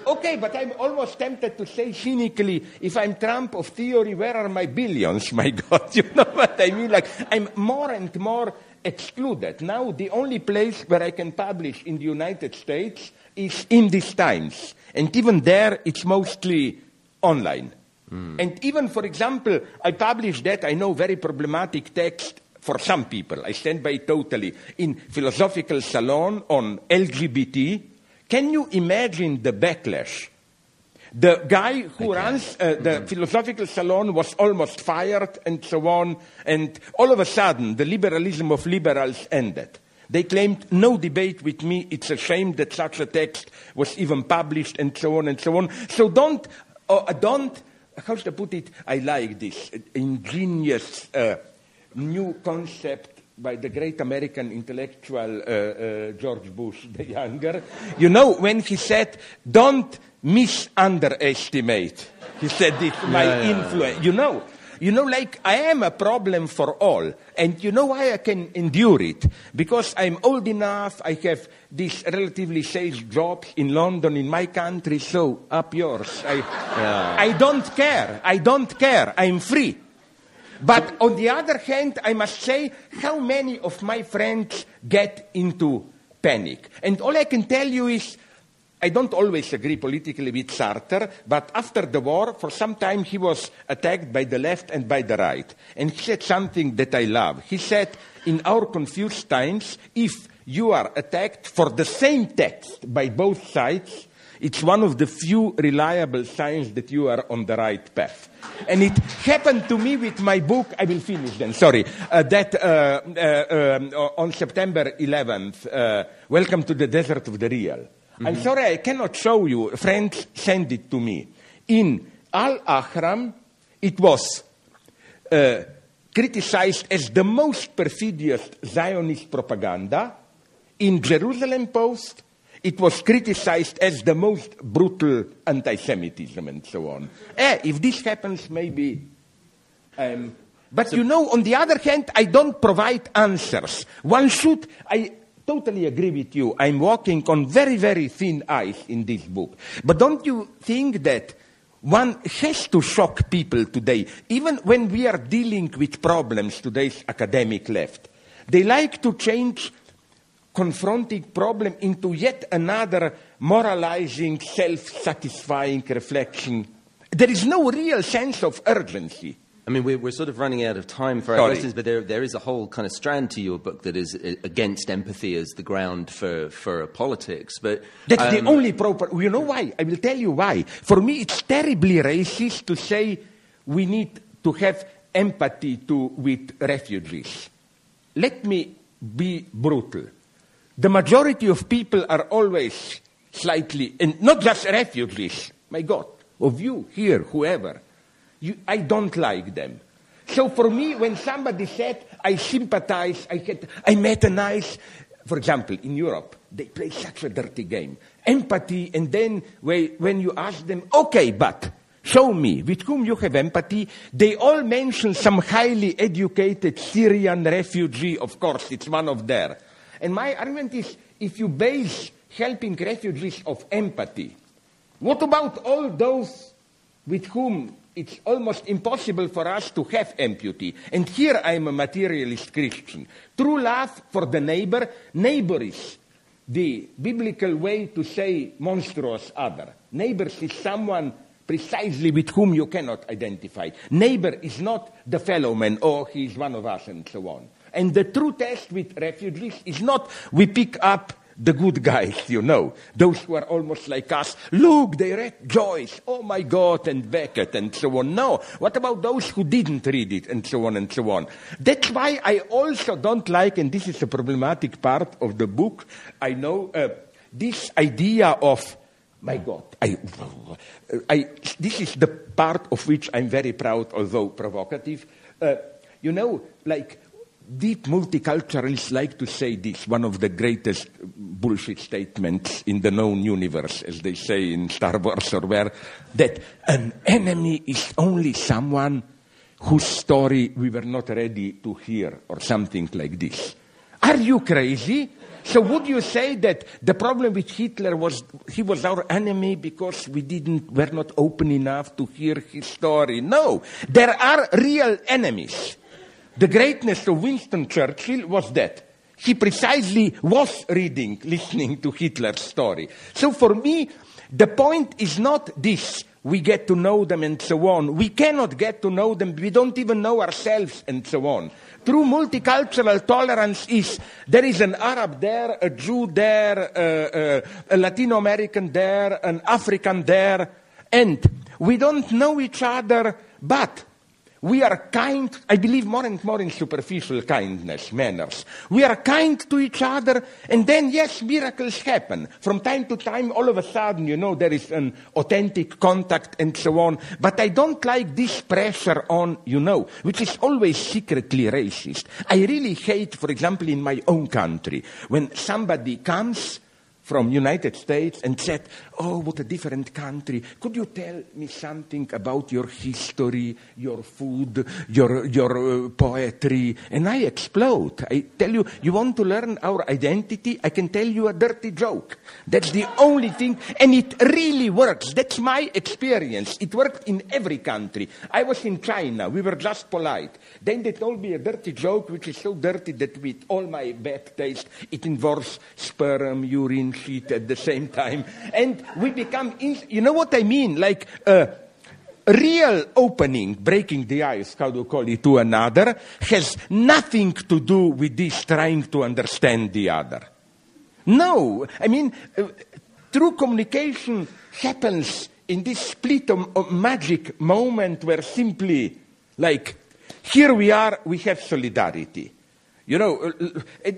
Okay, but I'm almost tempted to say cynically, if I'm Trump of theory, where are my billions? My God, you know what I mean? Like, I'm more and more excluded. Now, the only place where I can publish in the United States is in these times. And even there, it's mostly online. Mm. And even, for example, I published that, I know, very problematic text for some people. I stand by it totally in Philosophical Salon on LGBT. Can you imagine the backlash? The guy who runs uh, the mm-hmm. Philosophical Salon was almost fired and so on, and all of a sudden the liberalism of liberals ended. They claimed no debate with me. It's a shame that such a text was even published and so on and so on. So don't, uh, don't, how should I put it? I like this ingenious uh, new concept by the great American intellectual uh, uh, George Bush the Younger. You know, when he said, don't misunderestimate, he said this, my yeah, yeah, influence. Yeah. You know, you know, like I am a problem for all. And you know why I can endure it? Because I'm old enough, I have these relatively safe jobs in London, in my country, so up yours. I, yeah. I don't care. I don't care. I'm free. But on the other hand, I must say how many of my friends get into panic. And all I can tell you is I don't always agree politically with Sartre, but after the war, for some time he was attacked by the left and by the right. And he said something that I love. He said, in our confused times, if you are attacked for the same text by both sides, it's one of the few reliable signs that you are on the right path. And it happened to me with my book, I will finish then, sorry, uh, that uh, uh, um, on September 11th, uh, Welcome to the Desert of the Real. Mm-hmm. I'm sorry, I cannot show you. Friends sent it to me. In Al Ahram, it was uh, criticized as the most perfidious Zionist propaganda. In Jerusalem Post, it was criticized as the most brutal anti Semitism and so on. Eh, if this happens, maybe. Um, but so, you know, on the other hand, I don't provide answers. One should, I totally agree with you. I'm walking on very, very thin ice in this book. But don't you think that one has to shock people today, even when we are dealing with problems today's academic left? They like to change confronting problem into yet another moralizing, self-satisfying reflection. There is no real sense of urgency. I mean, we're, we're sort of running out of time for our Sorry. questions, but there, there is a whole kind of strand to your book that is uh, against empathy as the ground for, for politics. But that's um, the only proper. You know why? I will tell you why. For me, it's terribly racist to say we need to have empathy to, with refugees. Let me be brutal the majority of people are always slightly, and not just refugees, my God, of you here, whoever, you, I don't like them. So for me, when somebody said, I sympathize, I, had, I met a nice, for example, in Europe, they play such a dirty game. Empathy, and then when you ask them, okay, but show me with whom you have empathy, they all mention some highly educated Syrian refugee, of course, it's one of their. And my argument is if you base helping refugees of empathy, what about all those with whom it's almost impossible for us to have empathy? And here I am a materialist Christian. True love for the neighbor, neighbor is the biblical way to say monstrous other. Neighbors is someone precisely with whom you cannot identify. Neighbor is not the fellow man, oh, he is one of us, and so on. And the true test with refugees is not we pick up the good guys, you know, those who are almost like us. Look, they read Joyce, oh my God, and Beckett, and so on. No, what about those who didn't read it, and so on and so on? That's why I also don't like, and this is a problematic part of the book, I know, uh, this idea of, my God, I, I, this is the part of which I'm very proud, although provocative. Uh, you know, like deep multiculturalists like to say this, one of the greatest bullshit statements in the known universe, as they say in Star Wars or where, that an enemy is only someone whose story we were not ready to hear, or something like this. Are you crazy? So would you say that the problem with Hitler was he was our enemy because we didn't were not open enough to hear his story? No, there are real enemies. The greatness of Winston Churchill was that he precisely was reading, listening to Hitler's story. So for me, the point is not this we get to know them and so on. We cannot get to know them. We don't even know ourselves and so on. True multicultural tolerance is there is an Arab there, a Jew there, uh, uh, a Latino American there, an African there, and we don't know each other, but we are kind, I believe more and more in superficial kindness, manners. We are kind to each other, and then, yes, miracles happen. From time to time, all of a sudden, you know, there is an authentic contact and so on. But I don't like this pressure on, you know, which is always secretly racist. I really hate, for example, in my own country, when somebody comes from United States and said, "Oh, what a different country! Could you tell me something about your history, your food, your your uh, poetry?" And I explode. I tell you, you want to learn our identity? I can tell you a dirty joke. That's the only thing, and it really works. That's my experience. It worked in every country. I was in China. We were just polite. Then they told me a dirty joke, which is so dirty that with all my bad taste, it involves sperm, urine, shit at the same time. And we become, in, you know what I mean? Like, a real opening, breaking the ice, how do you call it, to another, has nothing to do with this trying to understand the other. No, I mean, uh, true communication happens in this split of, of magic moment where simply, like, here we are, we have solidarity. You know, uh, uh,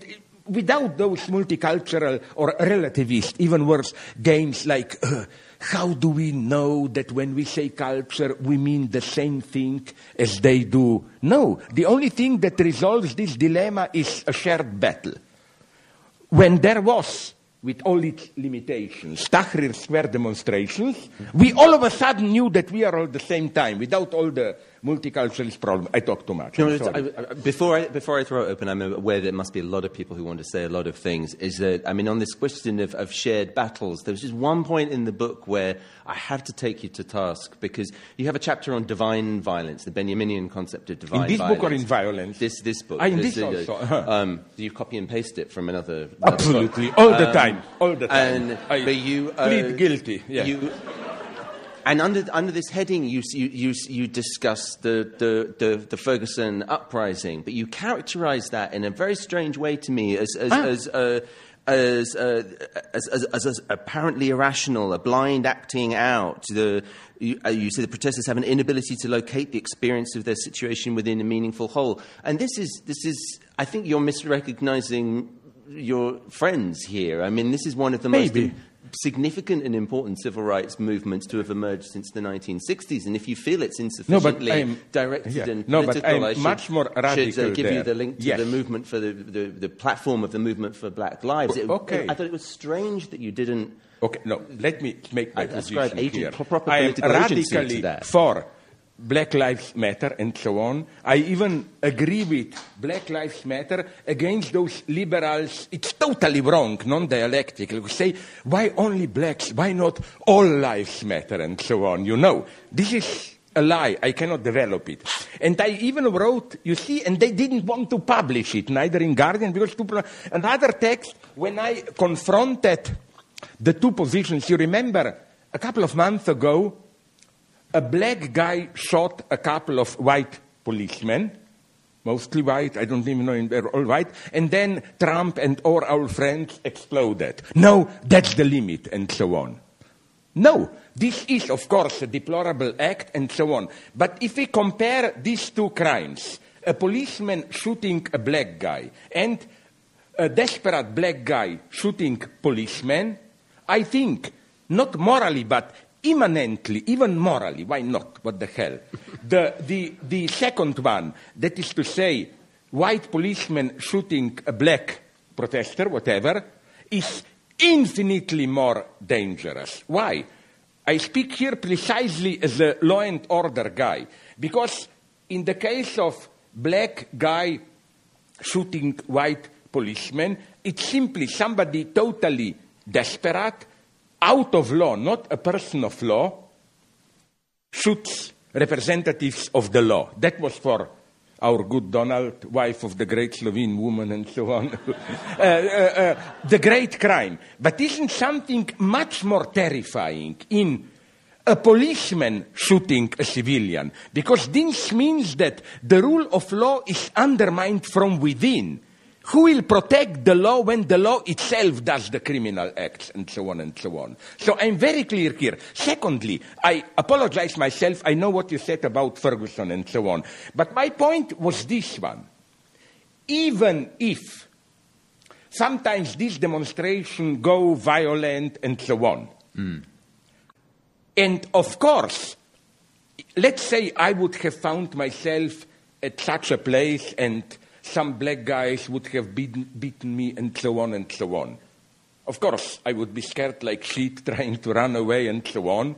without those multicultural or relativist, even worse, games like uh, how do we know that when we say culture, we mean the same thing as they do? No, the only thing that resolves this dilemma is a shared battle. When there was, with all its limitations, Tahrir Square demonstrations, we all of a sudden knew that we are all the same time, without all the multiculturalist problem. I talk too much. No, I, I, before, I, before I throw it open, I'm aware there must be a lot of people who want to say a lot of things. Is that, I mean, on this question of, of shared battles, there's just one point in the book where I have to take you to task because you have a chapter on divine violence, the Benjaminian concept of divine violence. In this violence. book or in violence? This, this book. Ah, in this, this also. Uh-huh. Um, do you copy and paste it from another? another Absolutely. Book? All the um, time. All the time. And, I but you, uh, plead guilty. Yeah. You, and under, under this heading, you, you, you, discuss the, the, the, the, Ferguson uprising, but you characterize that in a very strange way to me as, as, ah. as, uh, as, uh, as, as, as, apparently irrational, a blind acting out. The, you, uh, you say the protesters have an inability to locate the experience of their situation within a meaningful whole. And this is, this is I think you're misrecognizing your friends here. I mean, this is one of the Maybe. most significant and important civil rights movements to have emerged since the 1960s. And if you feel it's insufficiently no, directed yeah. and no, political, but I'm I should, much more radical should uh, give there. you the link to yes. the movement for the, the, the, platform of the movement for Black Lives. It, okay. I thought it was strange that you didn't. Okay, no, let me make my I, position agent, clear. I am radically for Black Lives Matter and so on. I even agree with Black Lives Matter against those liberals. It's totally wrong, non-dialectical. We say, why only blacks? Why not all lives matter and so on? You know, this is a lie. I cannot develop it. And I even wrote, you see, and they didn't want to publish it, neither in Guardian, because two, another text, when I confronted the two positions, you remember, a couple of months ago, a black guy shot a couple of white policemen, mostly white, I don't even know if they're all white, and then Trump and all our friends exploded. No, that's the limit, and so on. No, this is, of course, a deplorable act, and so on. But if we compare these two crimes, a policeman shooting a black guy and a desperate black guy shooting policemen, I think, not morally, but immanently, even morally, why not? What the hell? the, the, the second one, that is to say, white policeman shooting a black protester, whatever, is infinitely more dangerous. Why? I speak here precisely as a law and order guy, because in the case of black guy shooting white policeman. It's simply somebody totally desperate, out of law, not a person of law, shoots representatives of the law. That was for our good Donald, wife of the great Slovene woman, and so on. uh, uh, uh, the great crime. But isn't something much more terrifying in a policeman shooting a civilian? Because this means that the rule of law is undermined from within. Who will protect the law when the law itself does the criminal acts and so on and so on? So I'm very clear here. Secondly, I apologize myself. I know what you said about Ferguson and so on. But my point was this one. Even if sometimes these demonstrations go violent and so on, Mm. and of course, let's say I would have found myself at such a place and some black guys would have beaten, beaten me and so on and so on. Of course, I would be scared like sheep trying to run away and so on.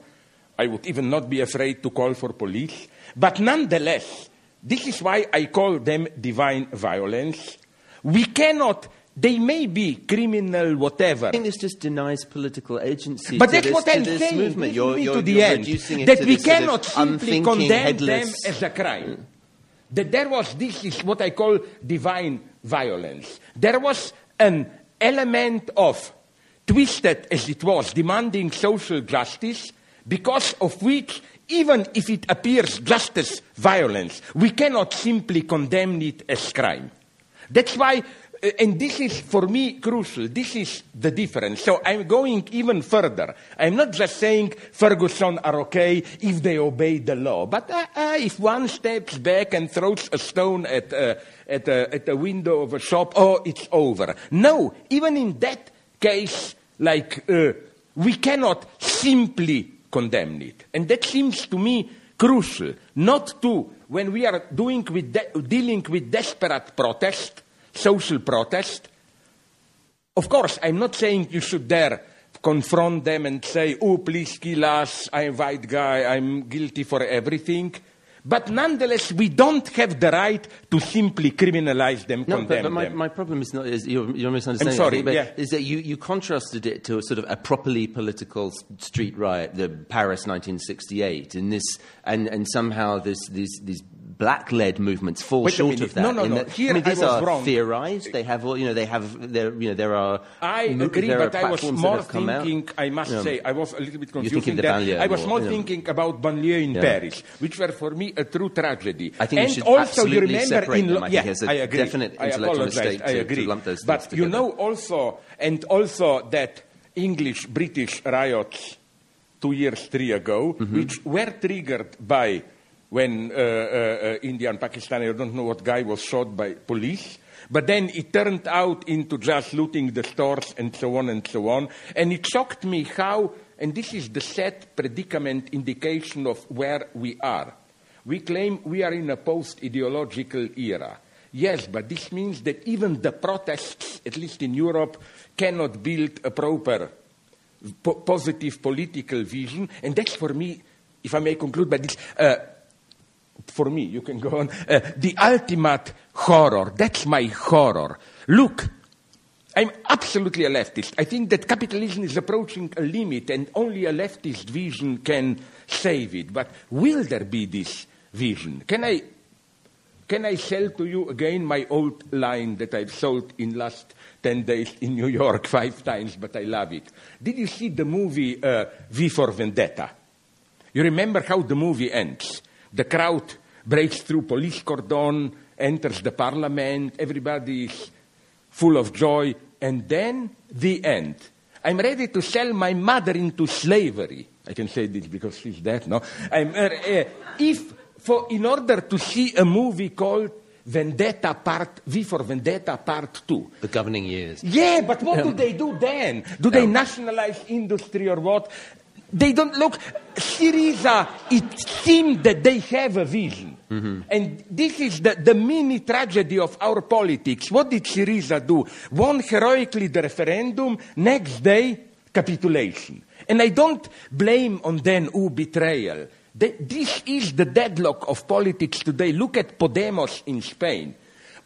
I would even not be afraid to call for police. But nonetheless, this is why I call them divine violence. We cannot, they may be criminal, whatever. I think this just denies political agency. But that's this, what I'm saying. movement. You're, you're, to the end. that we cannot simply condemn headless. them as a crime. Mm. That there was this is what I call divine violence. There was an element of twisted as it was, demanding social justice, because of which, even if it appears just as violence, we cannot simply condemn it as crime. That's why, and this is for me crucial, this is the difference. So I'm going even further. I'm not just saying Ferguson are okay if they obey the law, but uh, uh, if one steps back and throws a stone at, uh, at, a, at a window of a shop, oh, it's over. No, even in that case, like, uh, we cannot simply condemn it. And that seems to me crucial, not to, when we are doing with de- dealing with desperate protest, social protest, of course, I'm not saying you should dare confront them and say, oh, please kill us, I'm a white guy, I'm guilty for everything. But nonetheless, we don't have the right to simply criminalize them, No, condemn but, but my, them. my problem is not is you're, you're misunderstanding. I'm sorry, think, but yeah. is that you, you contrasted it to a sort of a properly political street riot, the Paris 1968, and this and, and somehow this these these black-led movements fall Wait short of that. No, no, no. that- Here I mean, I was are wrong. theorized. They have all you know. They have there you know there are. I agree, there but I was more come out. thinking, I must Yeah. say, I was a little bit confused. thinking the there. I was more, thinking about banlieue in Yeah. Paris, which were for me a true tragedy. I think we and should also, you remember separate in them. I think yeah, there's a I agree. definite I intellectual apologize. mistake I agree. lump those but you know also, and also that English British riots two years, three ago, Mm-hmm. which were triggered by when uh, uh, uh, India and Pakistan, I don't know what guy was shot by police. But then it turned out into just looting the stores and so on and so on. And it shocked me how, and this is the sad predicament indication of where we are. We claim we are in a post ideological era. Yes, but this means that even the protests, at least in Europe, cannot build a proper po- positive political vision. And that's for me, if I may conclude by this, uh, for me, you can go on, uh, the ultimate horror. That's my horror. Look, I'm absolutely a leftist. I think that capitalism is approaching a limit and only a leftist vision can save it. But will there be this vision? Can I, can I sell to you again my old line that I've sold in last 10 days in New York five times, but I love it? Did you see the movie uh, V for Vendetta? You remember how the movie ends. The crowd breaks through police cordon, enters the parliament, everybody is full of joy, and then the end. I'm ready to sell my mother into slavery. I can say this because she's dead, no? I'm, uh, uh, if, for, in order to see a movie called Vendetta Part, V for Vendetta Part 2, The governing years. yeah, but what do they do then? Do they nationalize industry or what? They don't look. Syriza, it seemed that they have a vision. Mm-hmm. And this is the, the mini tragedy of our politics. What did Syriza do? Won heroically the referendum, next day, capitulation. And I don't blame on them, ooh, betrayal. Th- This is the deadlock of politics today. Look at Podemos in Spain.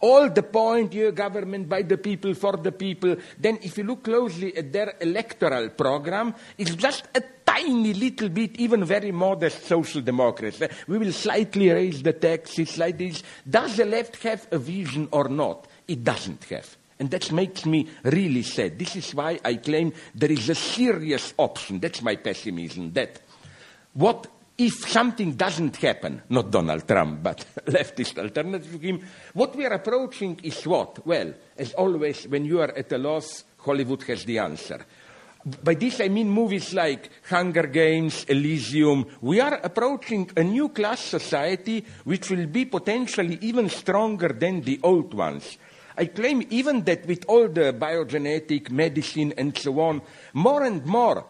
all the point, your government by the people, for the people. Then if you look closely at their electoral program, it's just a tiny little bit, even very modest social democrats. We will slightly raise the taxes like this. Does the left have a vision or not? It doesn't have. And that makes me really sad. This is why I claim there is a serious option. That's my pessimism. That what if something doesn't happen, not Donald Trump, but leftist alternative to him, what we are approaching is what? Well, as always, when you are at a loss, Hollywood has the answer. By this I mean movies like Hunger Games, Elysium. We are approaching a new class society which will be potentially even stronger than the old ones. I claim even that with all the biogenetic medicine and so on, more and more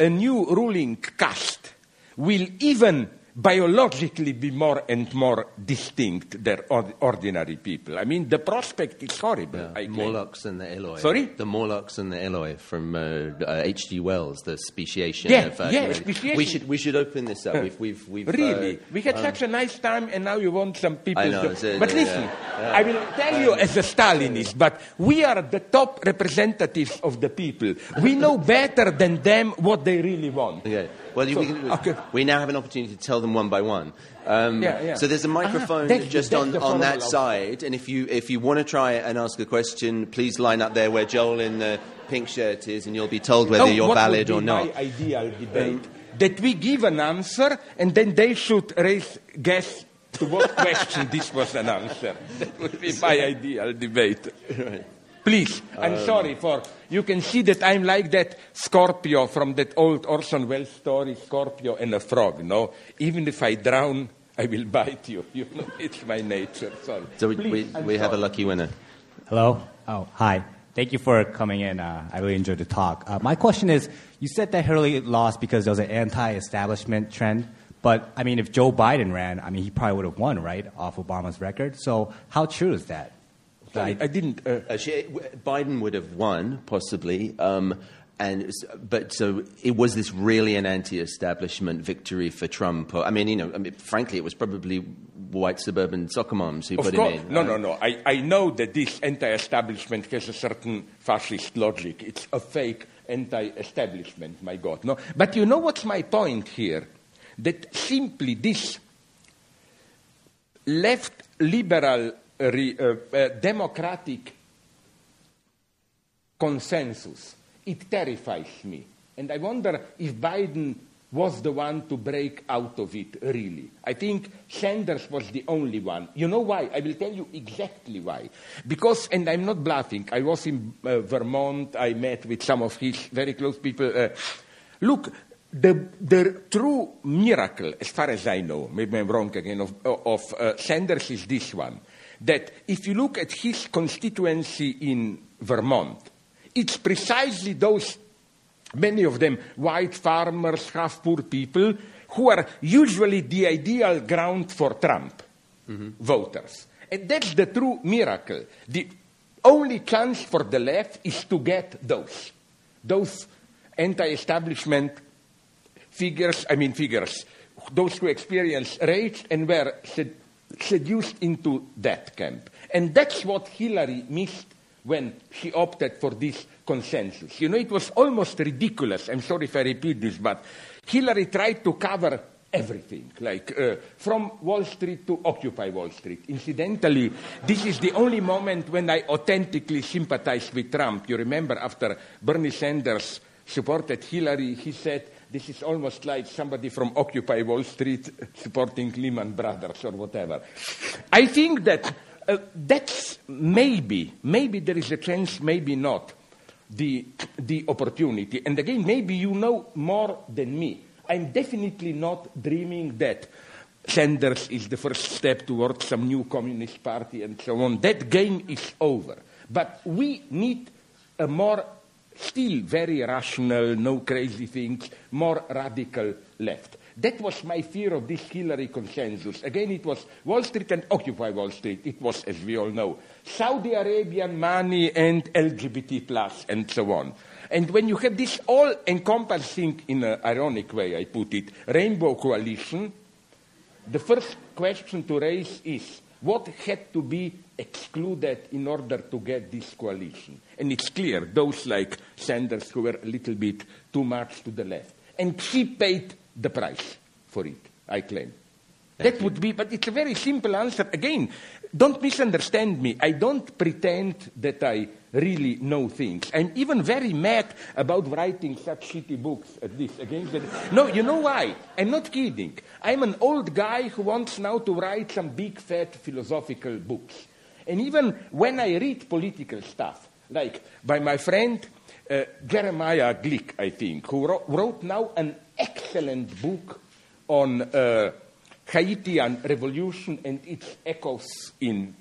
a new ruling caste will even biologically be more and more distinct than ordinary people. I mean, the prospect is horrible. I claim. Morlocks and the Eloi. Sorry? The Morlocks and the Eloi from uh, uh, H.G. Wells, the speciation Yeah, of. uh, yeah, speciation. We should we should open this up. We've we've, we've Really? uh, we had um, such a nice time, and now you want some people. I know, to... a- but yeah, listen, yeah. I will tell um, you as a Stalinist, but we are the top representatives of the people. We know better than them what they really want. Okay. Well, So, we, can, okay. we now have an opportunity to tell them one by one. Um, Yeah, yeah. So there's a microphone Ah, just that's on, on that side, and if you if you want to try and ask a question, please line up there where Joel in the pink shirt is, and you'll be told whether Now, you're what valid would or be not. My ideal debate that we give an answer, and then they should raise guess to what question this was an answer. That would be my ideal debate. Please, I'm Um, sorry for. You can see that I'm like that Scorpio from that old Orson Welles story, Scorpio and a frog. No, even if I drown, I will bite you. You know, it's my nature. Sorry. So we, Please, we, we have a lucky winner. Hello? Oh, hi. Thank you for coming in. Uh, I really enjoyed the talk. Uh, my question is you said that Hillary lost because there was an anti establishment trend. But, I mean, if Joe Biden ran, I mean, he probably would have won, right, off Obama's record. So, how true is that? Sorry, I didn't. Uh, Uh, she, Biden would have won, possibly. Um, and but so it was this really an anti-establishment victory for Trump. I mean, you know, I mean, frankly, it was probably white suburban soccer moms who Of put course, him in. no, Uh, no, no. I, I know that this anti-establishment has a certain fascist logic. It's a fake anti-establishment, my God. No, but you know what's my point here? That simply this left liberal uh, re, uh, uh, democratic consensus it terrifies me, and I wonder if Biden was the one to break out of it really. I think Sanders was the only one. You know why? I will tell you exactly why. Because, and I'm not bluffing, I was in uh, Vermont, I met with some of his very close people. Uh, look, the, the true miracle, as far as I know, maybe I'm wrong again, of, of uh, Sanders is this one that if you look at his constituency in Vermont, it's precisely those many of them white farmers, half poor people, who are usually the ideal ground for Trump mm-hmm. voters. And that's the true miracle. The only chance for the left is to get those, those anti establishment figures, I mean, figures, those who experienced rage and were sed- seduced into that camp. And that's what Hillary missed when she opted for this consensus. You know, it was almost ridiculous. I'm sorry if I repeat this, but Hillary tried to cover everything, like uh, from Wall Street to Occupy Wall Street. Incidentally, this is the only moment when I authentically sympathized with Trump. You remember after Bernie Sanders supported Hillary, he said, this is almost like somebody from Occupy Wall Street supporting Lehman Brothers or whatever. I think that uh, that's maybe, maybe there is a chance, maybe not, the, the opportunity. And again, maybe you know more than me. I'm definitely not dreaming that Sanders is the first step towards some new communist party and so on. That game is over. But we need a more, still very rational, no crazy things, more radical left. That was my fear of this Hillary consensus. Again, it was Wall Street and Occupy Wall Street. It was, as we all know, Saudi Arabian money and LGBT plus and so on. And when you have this all encompassing, in an ironic way, I put it, rainbow coalition, the first question to raise is what had to be excluded in order to get this coalition. And it's clear, those like Sanders who were a little bit too much to the left. And she paid the price for it, I claim. Thank that you. would be, but it's a very simple answer. Again, don't misunderstand me. I don't pretend that I really know things. I'm even very mad about writing such shitty books as this against the. No, you know why? I'm not kidding. I'm an old guy who wants now to write some big, fat philosophical books. And even when I read political stuff, like by my friend uh, Jeremiah Glick, I think, who wrote, wrote now an excellent book on uh, Haitian revolution and its echoes in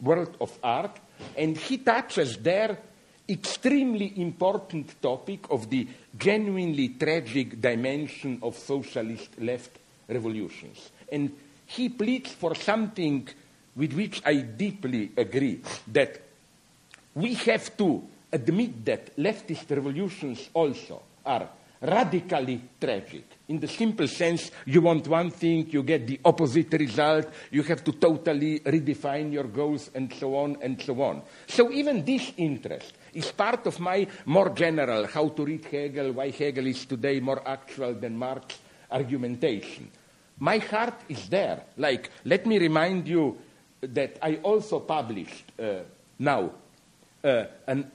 world of art, and he touches there extremely important topic of the genuinely tragic dimension of socialist left revolutions. And he pleads for something with which I deeply agree that we have to admit that leftist revolutions also are radically tragic. In the simple sense, you want one thing, you get the opposite result, you have to totally redefine your goals, and so on and so on. So, even this interest is part of my more general how to read Hegel, why Hegel is today more actual than Marx argumentation. My heart is there. Like, let me remind you that I also published uh, now uh, an,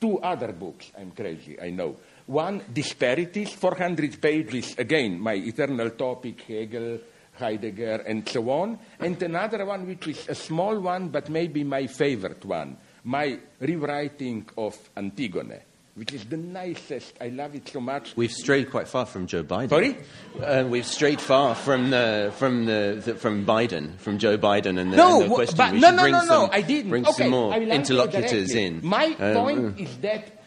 two other books. I'm crazy, I know. One, Disparities, 400 pages, again, my eternal topic, Hegel, Heidegger, and so on. And another one, which is a small one, but maybe my favorite one, my rewriting of Antigone, which is the nicest. I love it so much. We've strayed quite far from Joe Biden. Sorry? Uh, we've strayed far from the, from the, the from Biden, from Joe Biden, and the, No, and the question. but we no, no, bring no, no, some, I didn't. Bring okay, some more I will answer interlocutors in. My Um, point is that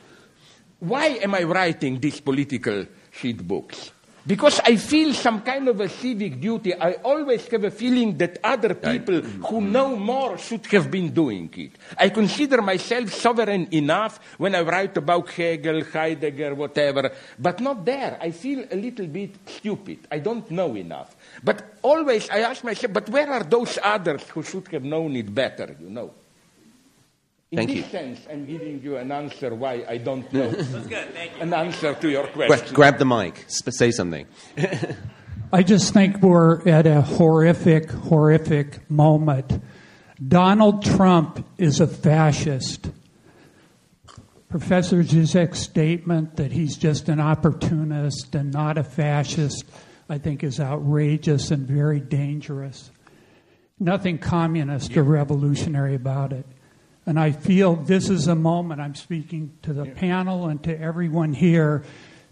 why am I writing these political shit books? Because I feel some kind of a civic duty. I always have a feeling that other people mm-hmm. who know more should have been doing it. I consider myself sovereign enough when I write about Hegel, Heidegger, whatever, but not there. I feel a little bit stupid. I don't know enough. But always I ask myself, but where are those others who should have known it better, you know? In Thank this you. sense, I'm giving you an answer why I don't know an answer to your Gra- question. grab the mic. Sp- say something. I just think we're at a horrific, horrific moment. Donald Trump is a fascist. Professor Zizek's statement that he's just an opportunist and not a fascist, I think, is outrageous and very dangerous. Nothing communist or revolutionary about it. And I feel this is a moment, I'm speaking to the panel and to everyone here,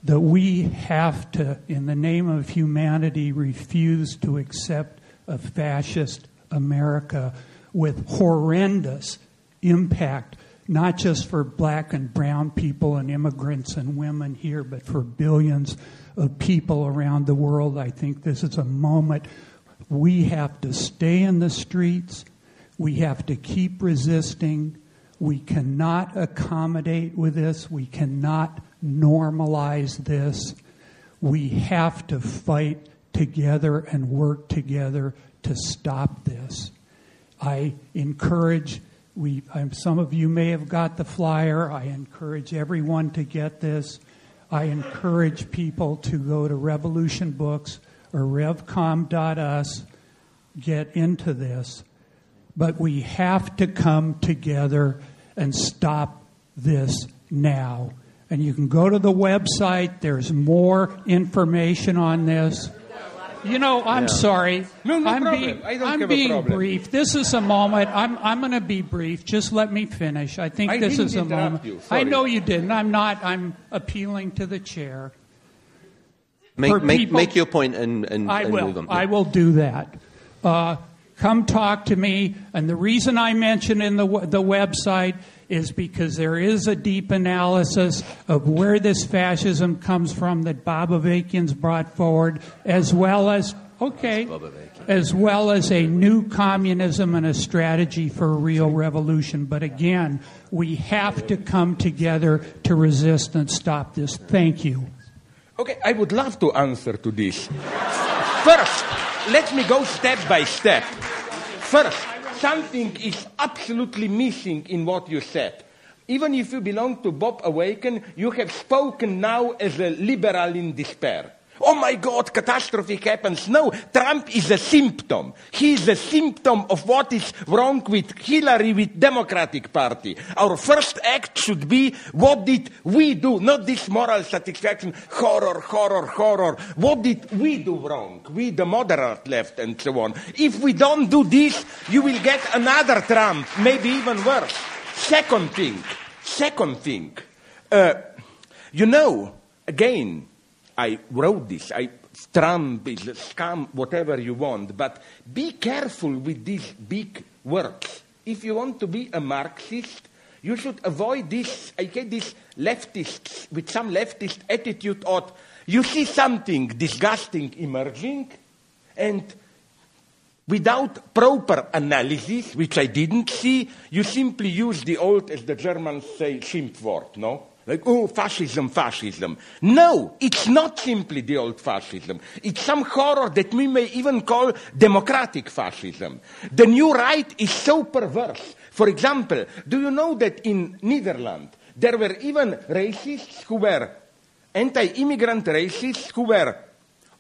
that we have to, in the name of humanity, refuse to accept a fascist America with horrendous impact, not just for black and brown people and immigrants and women here, but for billions of people around the world. I think this is a moment we have to stay in the streets. We have to keep resisting. We cannot accommodate with this. We cannot normalize this. We have to fight together and work together to stop this. I encourage we I'm, some of you may have got the flyer. I encourage everyone to get this. I encourage people to go to Revolution Books or revcom.us, get into this. But we have to come together and stop this now. And you can go to the website, there's more information on this. You know, I'm sorry. No, no I'm problem. being, I don't I'm have a being problem. brief. This is a moment. I'm, I'm going to be brief. Just let me finish. I think I this didn't is a moment. you. I know you didn't. I'm not. I'm appealing to the chair. Make, make, people- make your point and, and, I and will. move on. I will do that. Uh, come talk to me. And the reason I mention in the the website is because there is a deep analysis of where this fascism comes from that Bob Avakian's brought forward, as well as okay, as well as a new communism and a strategy for a real revolution. But again, we have to come together to resist and stop this. Thank you. Okay, I would love to answer to this. First, let me go step by step. First, something is absolutely missing in what you said. Even if you belong to Bob Avakian, you have spoken now as a liberal in despair. Oh my God, catastrophe happens. No, Trump is a symptom. He is a symptom of what is wrong with Hillary, with Democratic Party. Our first act should be, what did we do? Not this moral satisfaction, horror, horror, horror. What did we do wrong? We, the moderate left and so on. If we don't do this, you will get another Trump, maybe even worse. Second thing, second thing, uh, you know, again, I wrote this. I, Trump is a scam, whatever you want, but be careful with these big words. If you want to be a Marxist, you should avoid this. I get this leftists with some leftist attitude of you see something disgusting emerging, and without proper analysis, which I didn't see, you simply use the old, as the Germans say, Schimpfwort, no? Like, oh, fascism, fascism. No, it's not simply the old fascism. It's some horror that we may even call democratic fascism. The new right is so perverse. For example, do you know that in Netherlands there were even racists who were anti-immigrant racists who were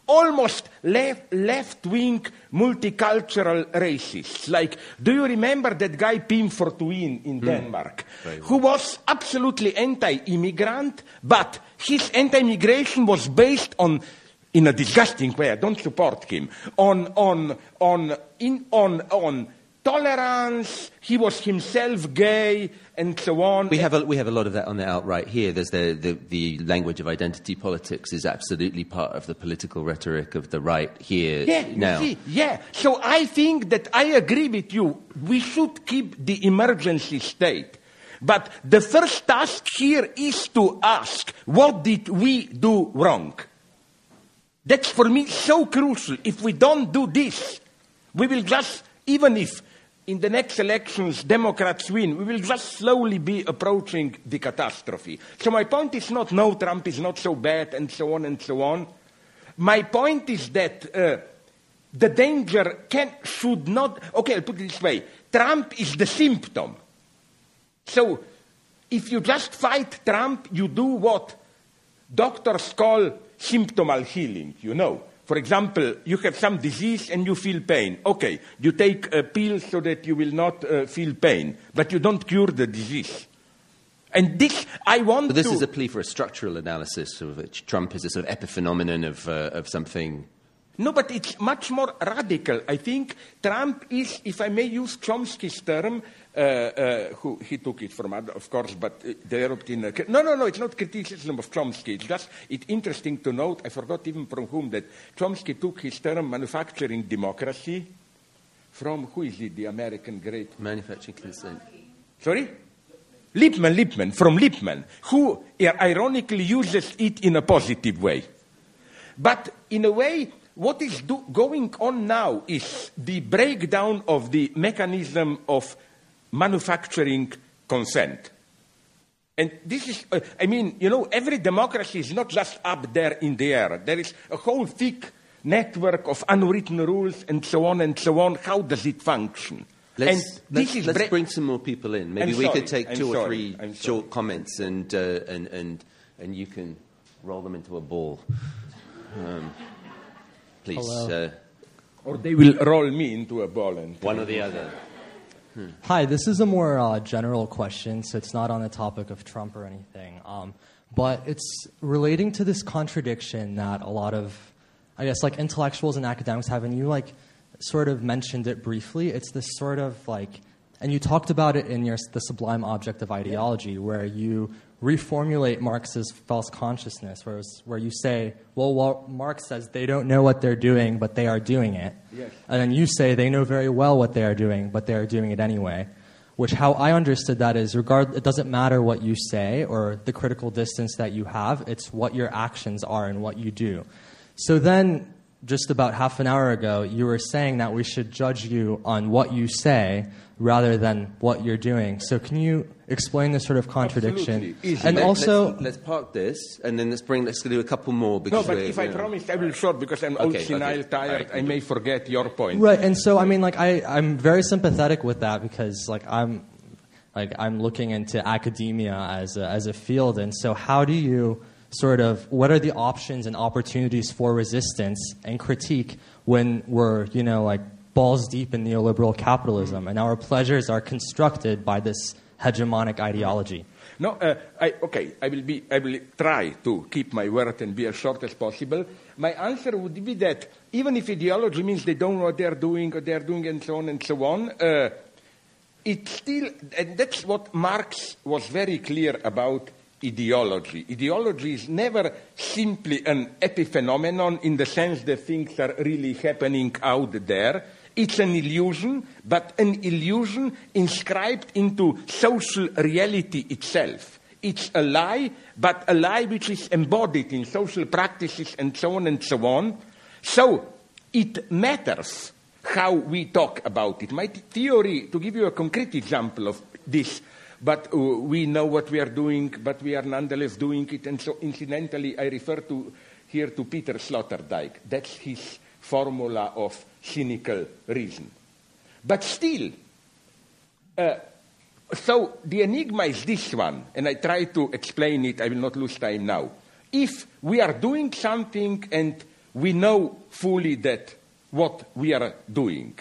almost left, left-wing multicultural racists. Like, do you remember that guy Pim Fortuyn in mm. Denmark, who was absolutely anti-immigrant, but his anti-immigration was based on in a disgusting way, I don't support him, on, on, on, in, on, on tolerance, he was himself gay, and so on. We have a, we have a lot of that on the outright here. There's the, the, the language of identity politics is absolutely part of the political rhetoric of the right here yeah, now. See, yeah, so I think that I agree with you. We should keep the emergency state. But the first task here is to ask, what did we do wrong? That's for me so crucial. If we don't do this, we will just, even if in the next elections Democrats win, we will just slowly be approaching the catastrophe. So my point is not no, Trump is not so bad and so on and so on. My point is that uh, the danger can, should not, okay, I'll put it this way. Trump is the symptom. So if you just fight Trump, you do what doctors call symptomal healing, you know. For example, you have some disease and you feel pain. Okay, you take a pill so that you will not uh, feel pain, but you don't cure the disease. And this, I want but this is a plea for a structural analysis of which Trump is a sort of epiphenomenon of, uh, of something no, but it's much more radical. I think Trump is, if I may use Chomsky's term, who he took it from, of course, but uh, developed in. A, no, no, no, it's not criticism of Chomsky. It's just it's interesting to note. I forgot even from whom that Chomsky took his term manufacturing democracy from who is it? The American great manufacturing consent. Sorry. Lippmann, Lippmann, from Lippmann, who ironically uses it in a positive way. But in a way, what is do, going on now is the breakdown of the mechanism of manufacturing consent. And this is, uh, I mean, you know, every democracy is not just up there in the air. There is a whole thick network of unwritten rules and so on and so on. How does it function? Let's, let's, let's bring some more people in. Maybe I'm we sorry, could take I'm 2 sorry, or 3 I'm short comments and, uh, and, and, and you can roll them into a ball. Um, please. Uh, or they will roll me into a ball. And one or the other. Hmm. Hi, this is a more uh, general question, so it's not on the topic of Trump or anything. Um, but it's relating to this contradiction that a lot of, I guess, like intellectuals and academics have, and you like sort of mentioned it briefly. It's this sort of like, and you talked about it in your the sublime object of ideology, where you reformulate Marx's false consciousness, where, where you say, well, well, Marx says they don't know what they're doing, but they are doing it. Yes. And then you say they know very well what they are doing, but they are doing it anyway. Which, how I understood that is, regard, it doesn't matter what you say or the critical distance that you have, it's what your actions are and what you do. So then, just about half an hour ago, you were saying that we should judge you on what you say rather than what you're doing. So, can you explain this sort of contradiction? Absolutely. And Let- also, let's, let's park this, and then let's bring. Let's do a couple more No, because but if I know- promise, I will short because I'm old, Okay, senile, okay. tired. All right, I may forget your point. Right, and so I mean, like I, I'm very sympathetic with that because like I'm, like I'm looking into academia as a, as a field, and so how do you sort of what are the options and opportunities for resistance and critique when we're you know like balls deep in neoliberal capitalism and our pleasures are constructed by this hegemonic ideology? No, uh, I, okay, I will, be, I will try to keep my word and be as short as possible. My answer would be that even if ideology means they don't know what they're doing, or they're doing, and so on and so on, uh, it still, and that's what Marx was very clear about ideology. Ideology is never simply an epiphenomenon in the sense that things are really happening out there. It's an illusion, but an illusion inscribed into social reality itself. It's a lie, but a lie which is embodied in social practices and so on and so on. So it matters how we talk about it. My theory, to give you a concrete example of this, but uh, we know what we are doing, but we are nonetheless doing it. And so, incidentally, I refer to here to Peter Sloterdijk. That's his formula of cynical reason. But still, uh, so the enigma is this one, and I try to explain it. I will not lose time now. If we are doing something and we know fully that what we are doing,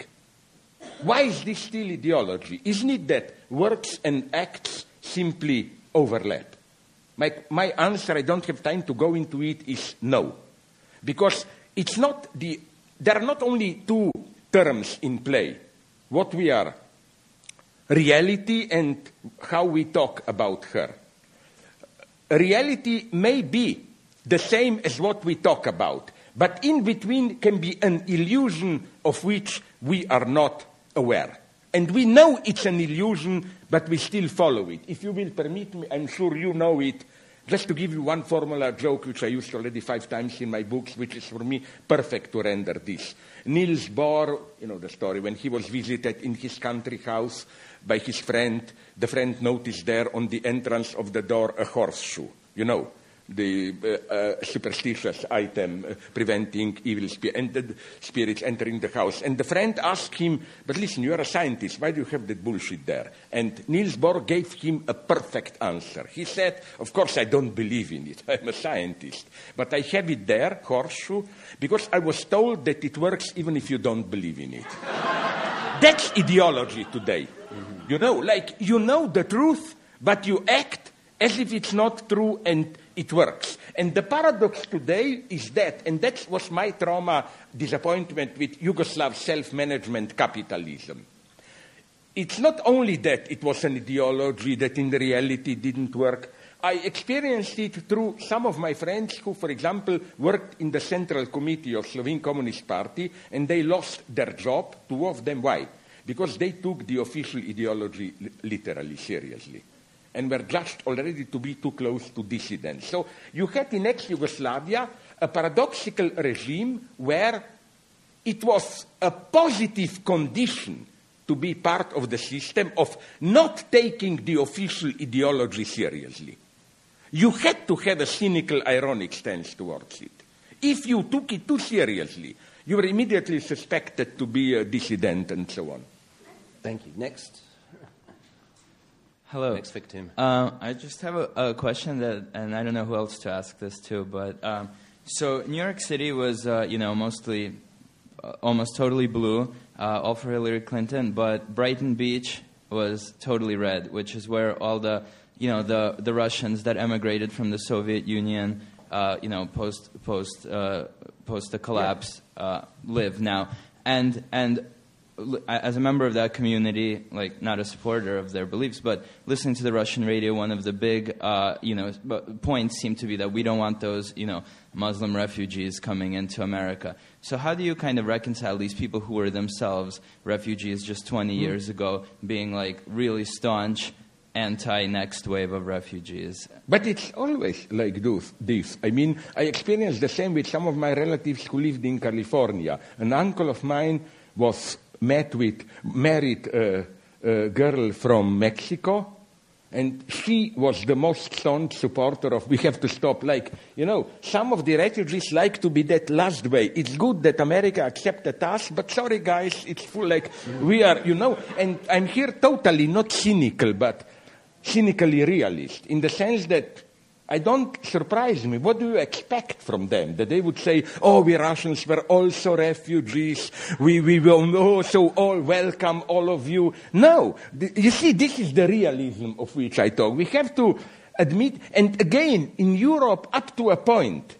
why is this still ideology? Isn't it that words and acts simply overlap? My, my answer, I don't have time to go into it, is no. Because it's not the, there are not only two terms in play. What we are, reality and how we talk about her. Reality may be the same as what we talk about, but in between can be an illusion of which we are not aware. And we know it's an illusion, but we still follow it. If you will permit me, I'm sure you know it. Just to give you one formula joke, which I used already five times in my books, which is for me perfect to render this. Niels Bohr, you know the story, when he was visited in his country house by his friend, the friend noticed there on the entrance of the door a horseshoe. You know, the uh, uh, superstitious item uh, preventing evil spi- and spirits entering the house. And the friend asked him, But listen, you are a scientist, why do you have that bullshit there? And Niels Bohr gave him a perfect answer. He said, Of course, I don't believe in it. I'm a scientist. But I have it there, horseshoe, because I was told that it works even if you don't believe in it. That's ideology today. You know, like you know the truth, but you act as if it's not true and it works. And the paradox today is that, and that was my trauma, disappointment with Yugoslav self management capitalism. It's not only that it was an ideology that in reality didn't work. I experienced it through some of my friends who, for example, worked in the Central Committee of the Slovene Communist Party and they lost their job. Two of them. Why? Because they took the official ideology literally, seriously and were judged already to be too close to dissidents. So you had in ex-Yugoslavia a paradoxical regime where it was a positive condition to be part of the system of not taking the official ideology seriously. You had to have a cynical, ironic stance towards it. If you took it too seriously, you were immediately suspected to be a dissident and so on. Thank you. Next. Hello. Next victim. Uh, I just have a, a question that, and I don't know who else to ask this to, but um, so New York City was, uh, you know, mostly, uh, almost totally blue, uh, all for Hillary Clinton, but Brighton Beach was totally red, which is where all the, you know, the the Russians that emigrated from the Soviet Union, uh, you know, post post uh, post the collapse, uh, live now, and and as a member of that community, like not a supporter of their beliefs, but listening to the Russian radio, one of the big, uh, you know, points seemed to be that we don't want those, you know, Muslim refugees coming into America. So how do you kind of reconcile these people who were themselves refugees just 20 years ago, being like really staunch anti-next wave of refugees. But it's always like this, this. I mean, I experienced the same with some of my relatives who lived in California. An uncle of mine was met with, married a, a girl from Mexico, and she was the most staunch supporter of we have to stop. Like, you know, some of the refugees like to be that last way. It's good that America accepted us, but sorry guys, it's full like we are, you know, and I'm here totally not cynical, but cynically realist in the sense that I don't surprise me. What do you expect from them? That they would say, oh, we Russians were also refugees. We, we will also all welcome all of you. No. You see, this is the realism of which I talk. We have to admit, and again, in Europe, up to a point,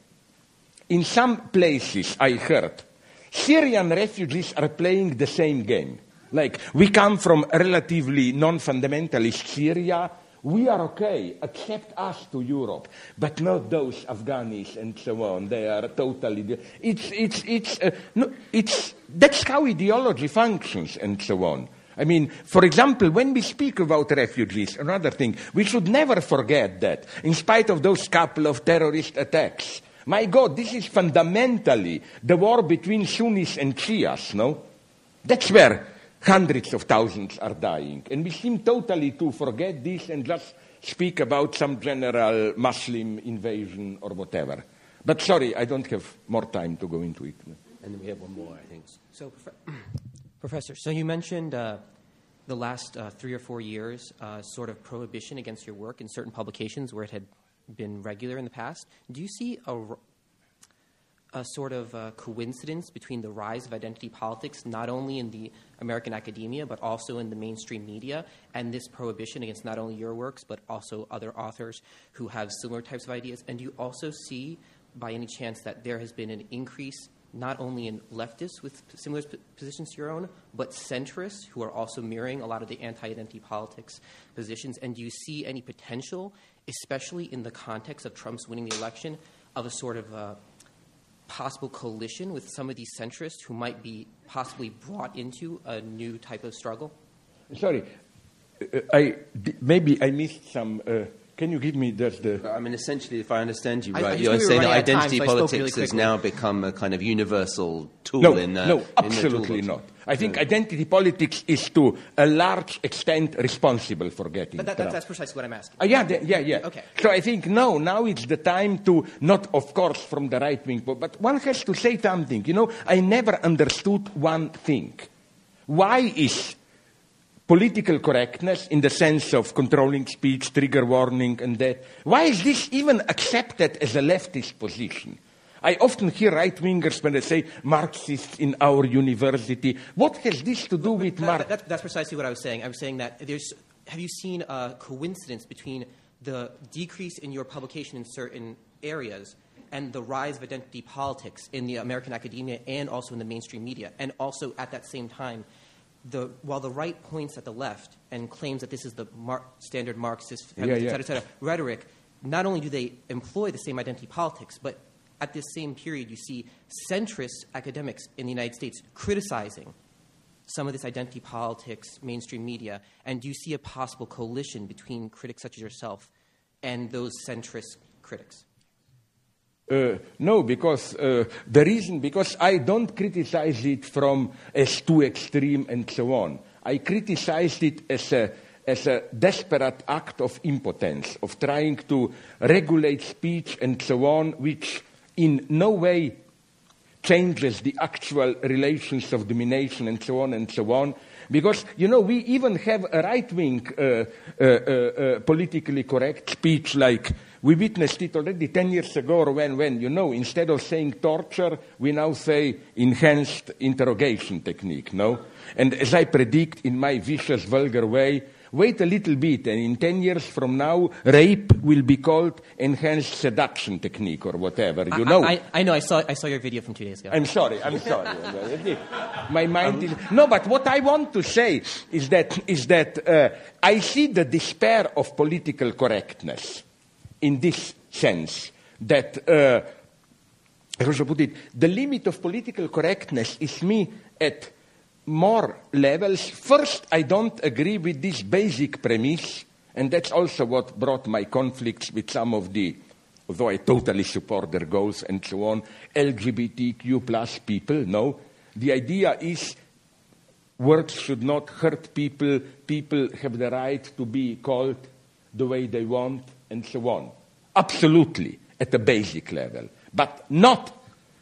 in some places I heard, Syrian refugees are playing the same game. Like, we come from relatively non-fundamentalist Syria, we are okay, accept us to Europe, but not those Afghans and so on. They are totally. It's, it's, it's, uh, no, it's, that's how ideology functions and so on. I mean, for example, when we speak about refugees, another thing, we should never forget that, in spite of those couple of terrorist attacks, my God, this is fundamentally the war between Sunnis and Shias, no? That's where hundreds of thousands are dying. And we seem totally to forget this and just speak about some general Muslim invasion or whatever. But sorry, I don't have more time to go into it. And then we have one more, I think. So, Professor, so you mentioned uh, the last uh, three or four years uh, sort of prohibition against your work in certain publications where it had been regular in the past. Do you see a, a sort of uh, coincidence between the rise of identity politics, not only in the American academia, but also in the mainstream media, and this prohibition against not only your works, but also other authors who have similar types of ideas? And do you also see, by any chance, that there has been an increase not only in leftists with similar positions to your own, but centrists who are also mirroring a lot of the anti identity politics positions? And do you see any potential, especially in the context of Trump's winning the election, of a sort of uh, possible coalition with some of these centrists who might be possibly brought into a new type of struggle? Sorry, I, maybe I missed some. Uh, can you give me that? the. I mean, essentially, if I understand you I- I right, just you're we were saying that running out of time, identity so I spoke politics really has quickly. now become a kind of universal tool No, in uh, no, in the absolutely toolbox. not. I think identity politics is to a large extent responsible for getting. But that, Trump. that, that's precisely what I'm asking. Uh, yeah, the- yeah, yeah. Okay. So I think no, now it's the time to, not of course from the right wing, but, but one has to say something. You know, I never understood one thing. Why is political correctness in the sense of controlling speech, trigger warning, and that, why is this even accepted as a leftist position? I often hear right wingers when they say Marxists in our university. What has this to do with That- Marx? that- that's precisely what I was saying. I was saying that there's. Have you seen a coincidence between the decrease in your publication in certain areas and the rise of identity politics in the American academia and also in the mainstream media? And also at that same time, the, while the right points at the left and claims that this is the mar- standard Marxist Yeah, et cetera, et cetera, rhetoric, not only do they employ the same identity politics, but at this same period, you see centrist academics in the United States criticizing some of this identity politics, mainstream media, and do you see a possible coalition between critics such as yourself and those centrist critics? Uh, no, because uh, the reason, because I don't criticize it from as too extreme and so on. I criticized it as a, as a desperate act of impotence, of trying to regulate speech and so on, which in no way changes the actual relations of domination and so on and so on. Because, you know, we even have a right wing uh, uh, uh, uh, politically correct speech like we witnessed it already 10 years ago or when, when, you know, instead of saying torture, we now say enhanced interrogation technique, no? And as I predict in my vicious, vulgar way, wait a little bit, and in 10 years from now, rape will be called enhanced seduction technique or whatever, you I, know? I, I know. I saw. I saw your video from two days ago. I'm sorry, I'm sorry. My mind is. No, but what I want to say is that, is that uh, I see the despair of political correctness in this sense that, uh, should put it, the limit of political correctness is me at more levels. First, I don't agree with this basic premise, And that's also what brought my conflicts with some of the, although I totally support their goals and so on, LGBTQ plus people. No. The idea is words should not hurt people. People have the right to be called the way they want and so on. Absolutely, at the basic level. But not,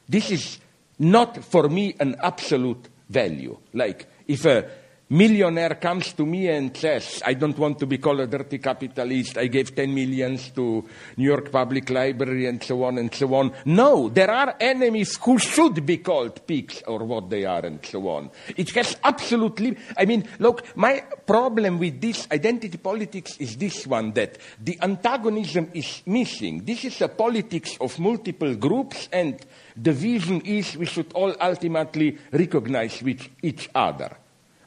this is not for me an absolute value. Like, if a millionaire comes to me and says, I don't want to be called a dirty capitalist, I gave 10 millions to New York Public Library and so on and so on. No, there are enemies who should be called pigs or what they are and so on. It has absolutely, I mean, look, my problem with this identity politics is this one, that the antagonism is missing. This is a politics of multiple groups and the vision is we should all ultimately recognize with each other.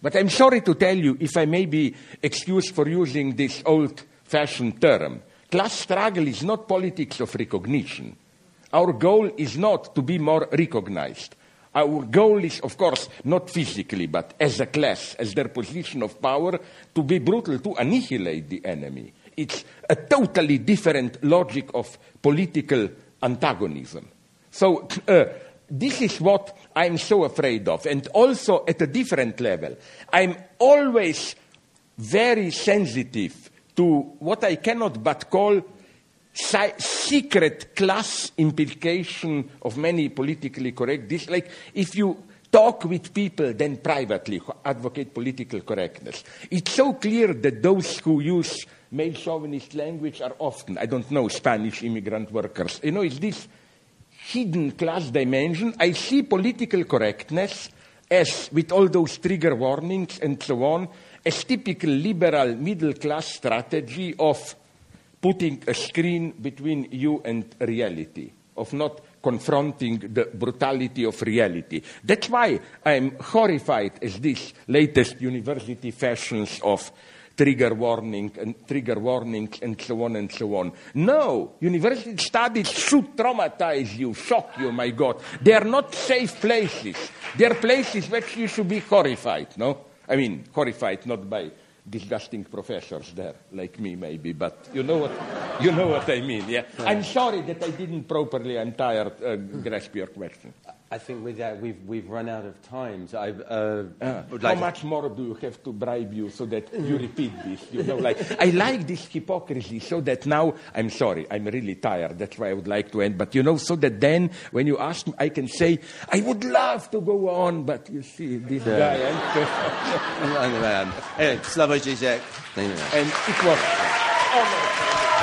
But I'm sorry to tell you, if I may be excused for using this old fashioned term, class struggle is not politics of recognition. Our goal is not to be more recognized. Our goal is, of course, not physically, but as a class, as their position of power, to be brutal, to annihilate the enemy. It's a totally different logic of political antagonism. So, uh, this is what I'm so afraid of. And also at a different level, I'm always very sensitive to what I cannot but call si- secret class implication of many politically correct. This, like if you talk with people then privately advocate political correctness, it's so clear that those who use male chauvinist language are often, I don't know, Spanish immigrant workers. You know, it's this hidden class dimension, I see political correctness as, with all those trigger warnings and so on, as typical liberal middle class strategy of putting a screen between you and reality, of not confronting the brutality of reality. That's why I'm horrified as these latest university fashions of trigger warning and trigger warnings and so on and so on. No, university studies should traumatize you, shock you, my God. They are not safe places. They are places where you should be horrified, no? I mean, horrified not by disgusting professors there, like me maybe, but you know what, you know what I mean, yeah? I'm sorry that I didn't properly, I'm tired, uh, grasp your question. I think with that we've, we've run out of time. So I uh, Uh, would how much more do you have to bribe you so that you repeat this? You know, like I like this hypocrisy, so that now I'm sorry, I'm really tired. That's why I would like to end. But you know, so that then when you ask me, I can say I would love to go on, but you see, this guy, I'm Anyway, um, anyway, Slavoj Žižek. Anyway. and it was. Oh, no.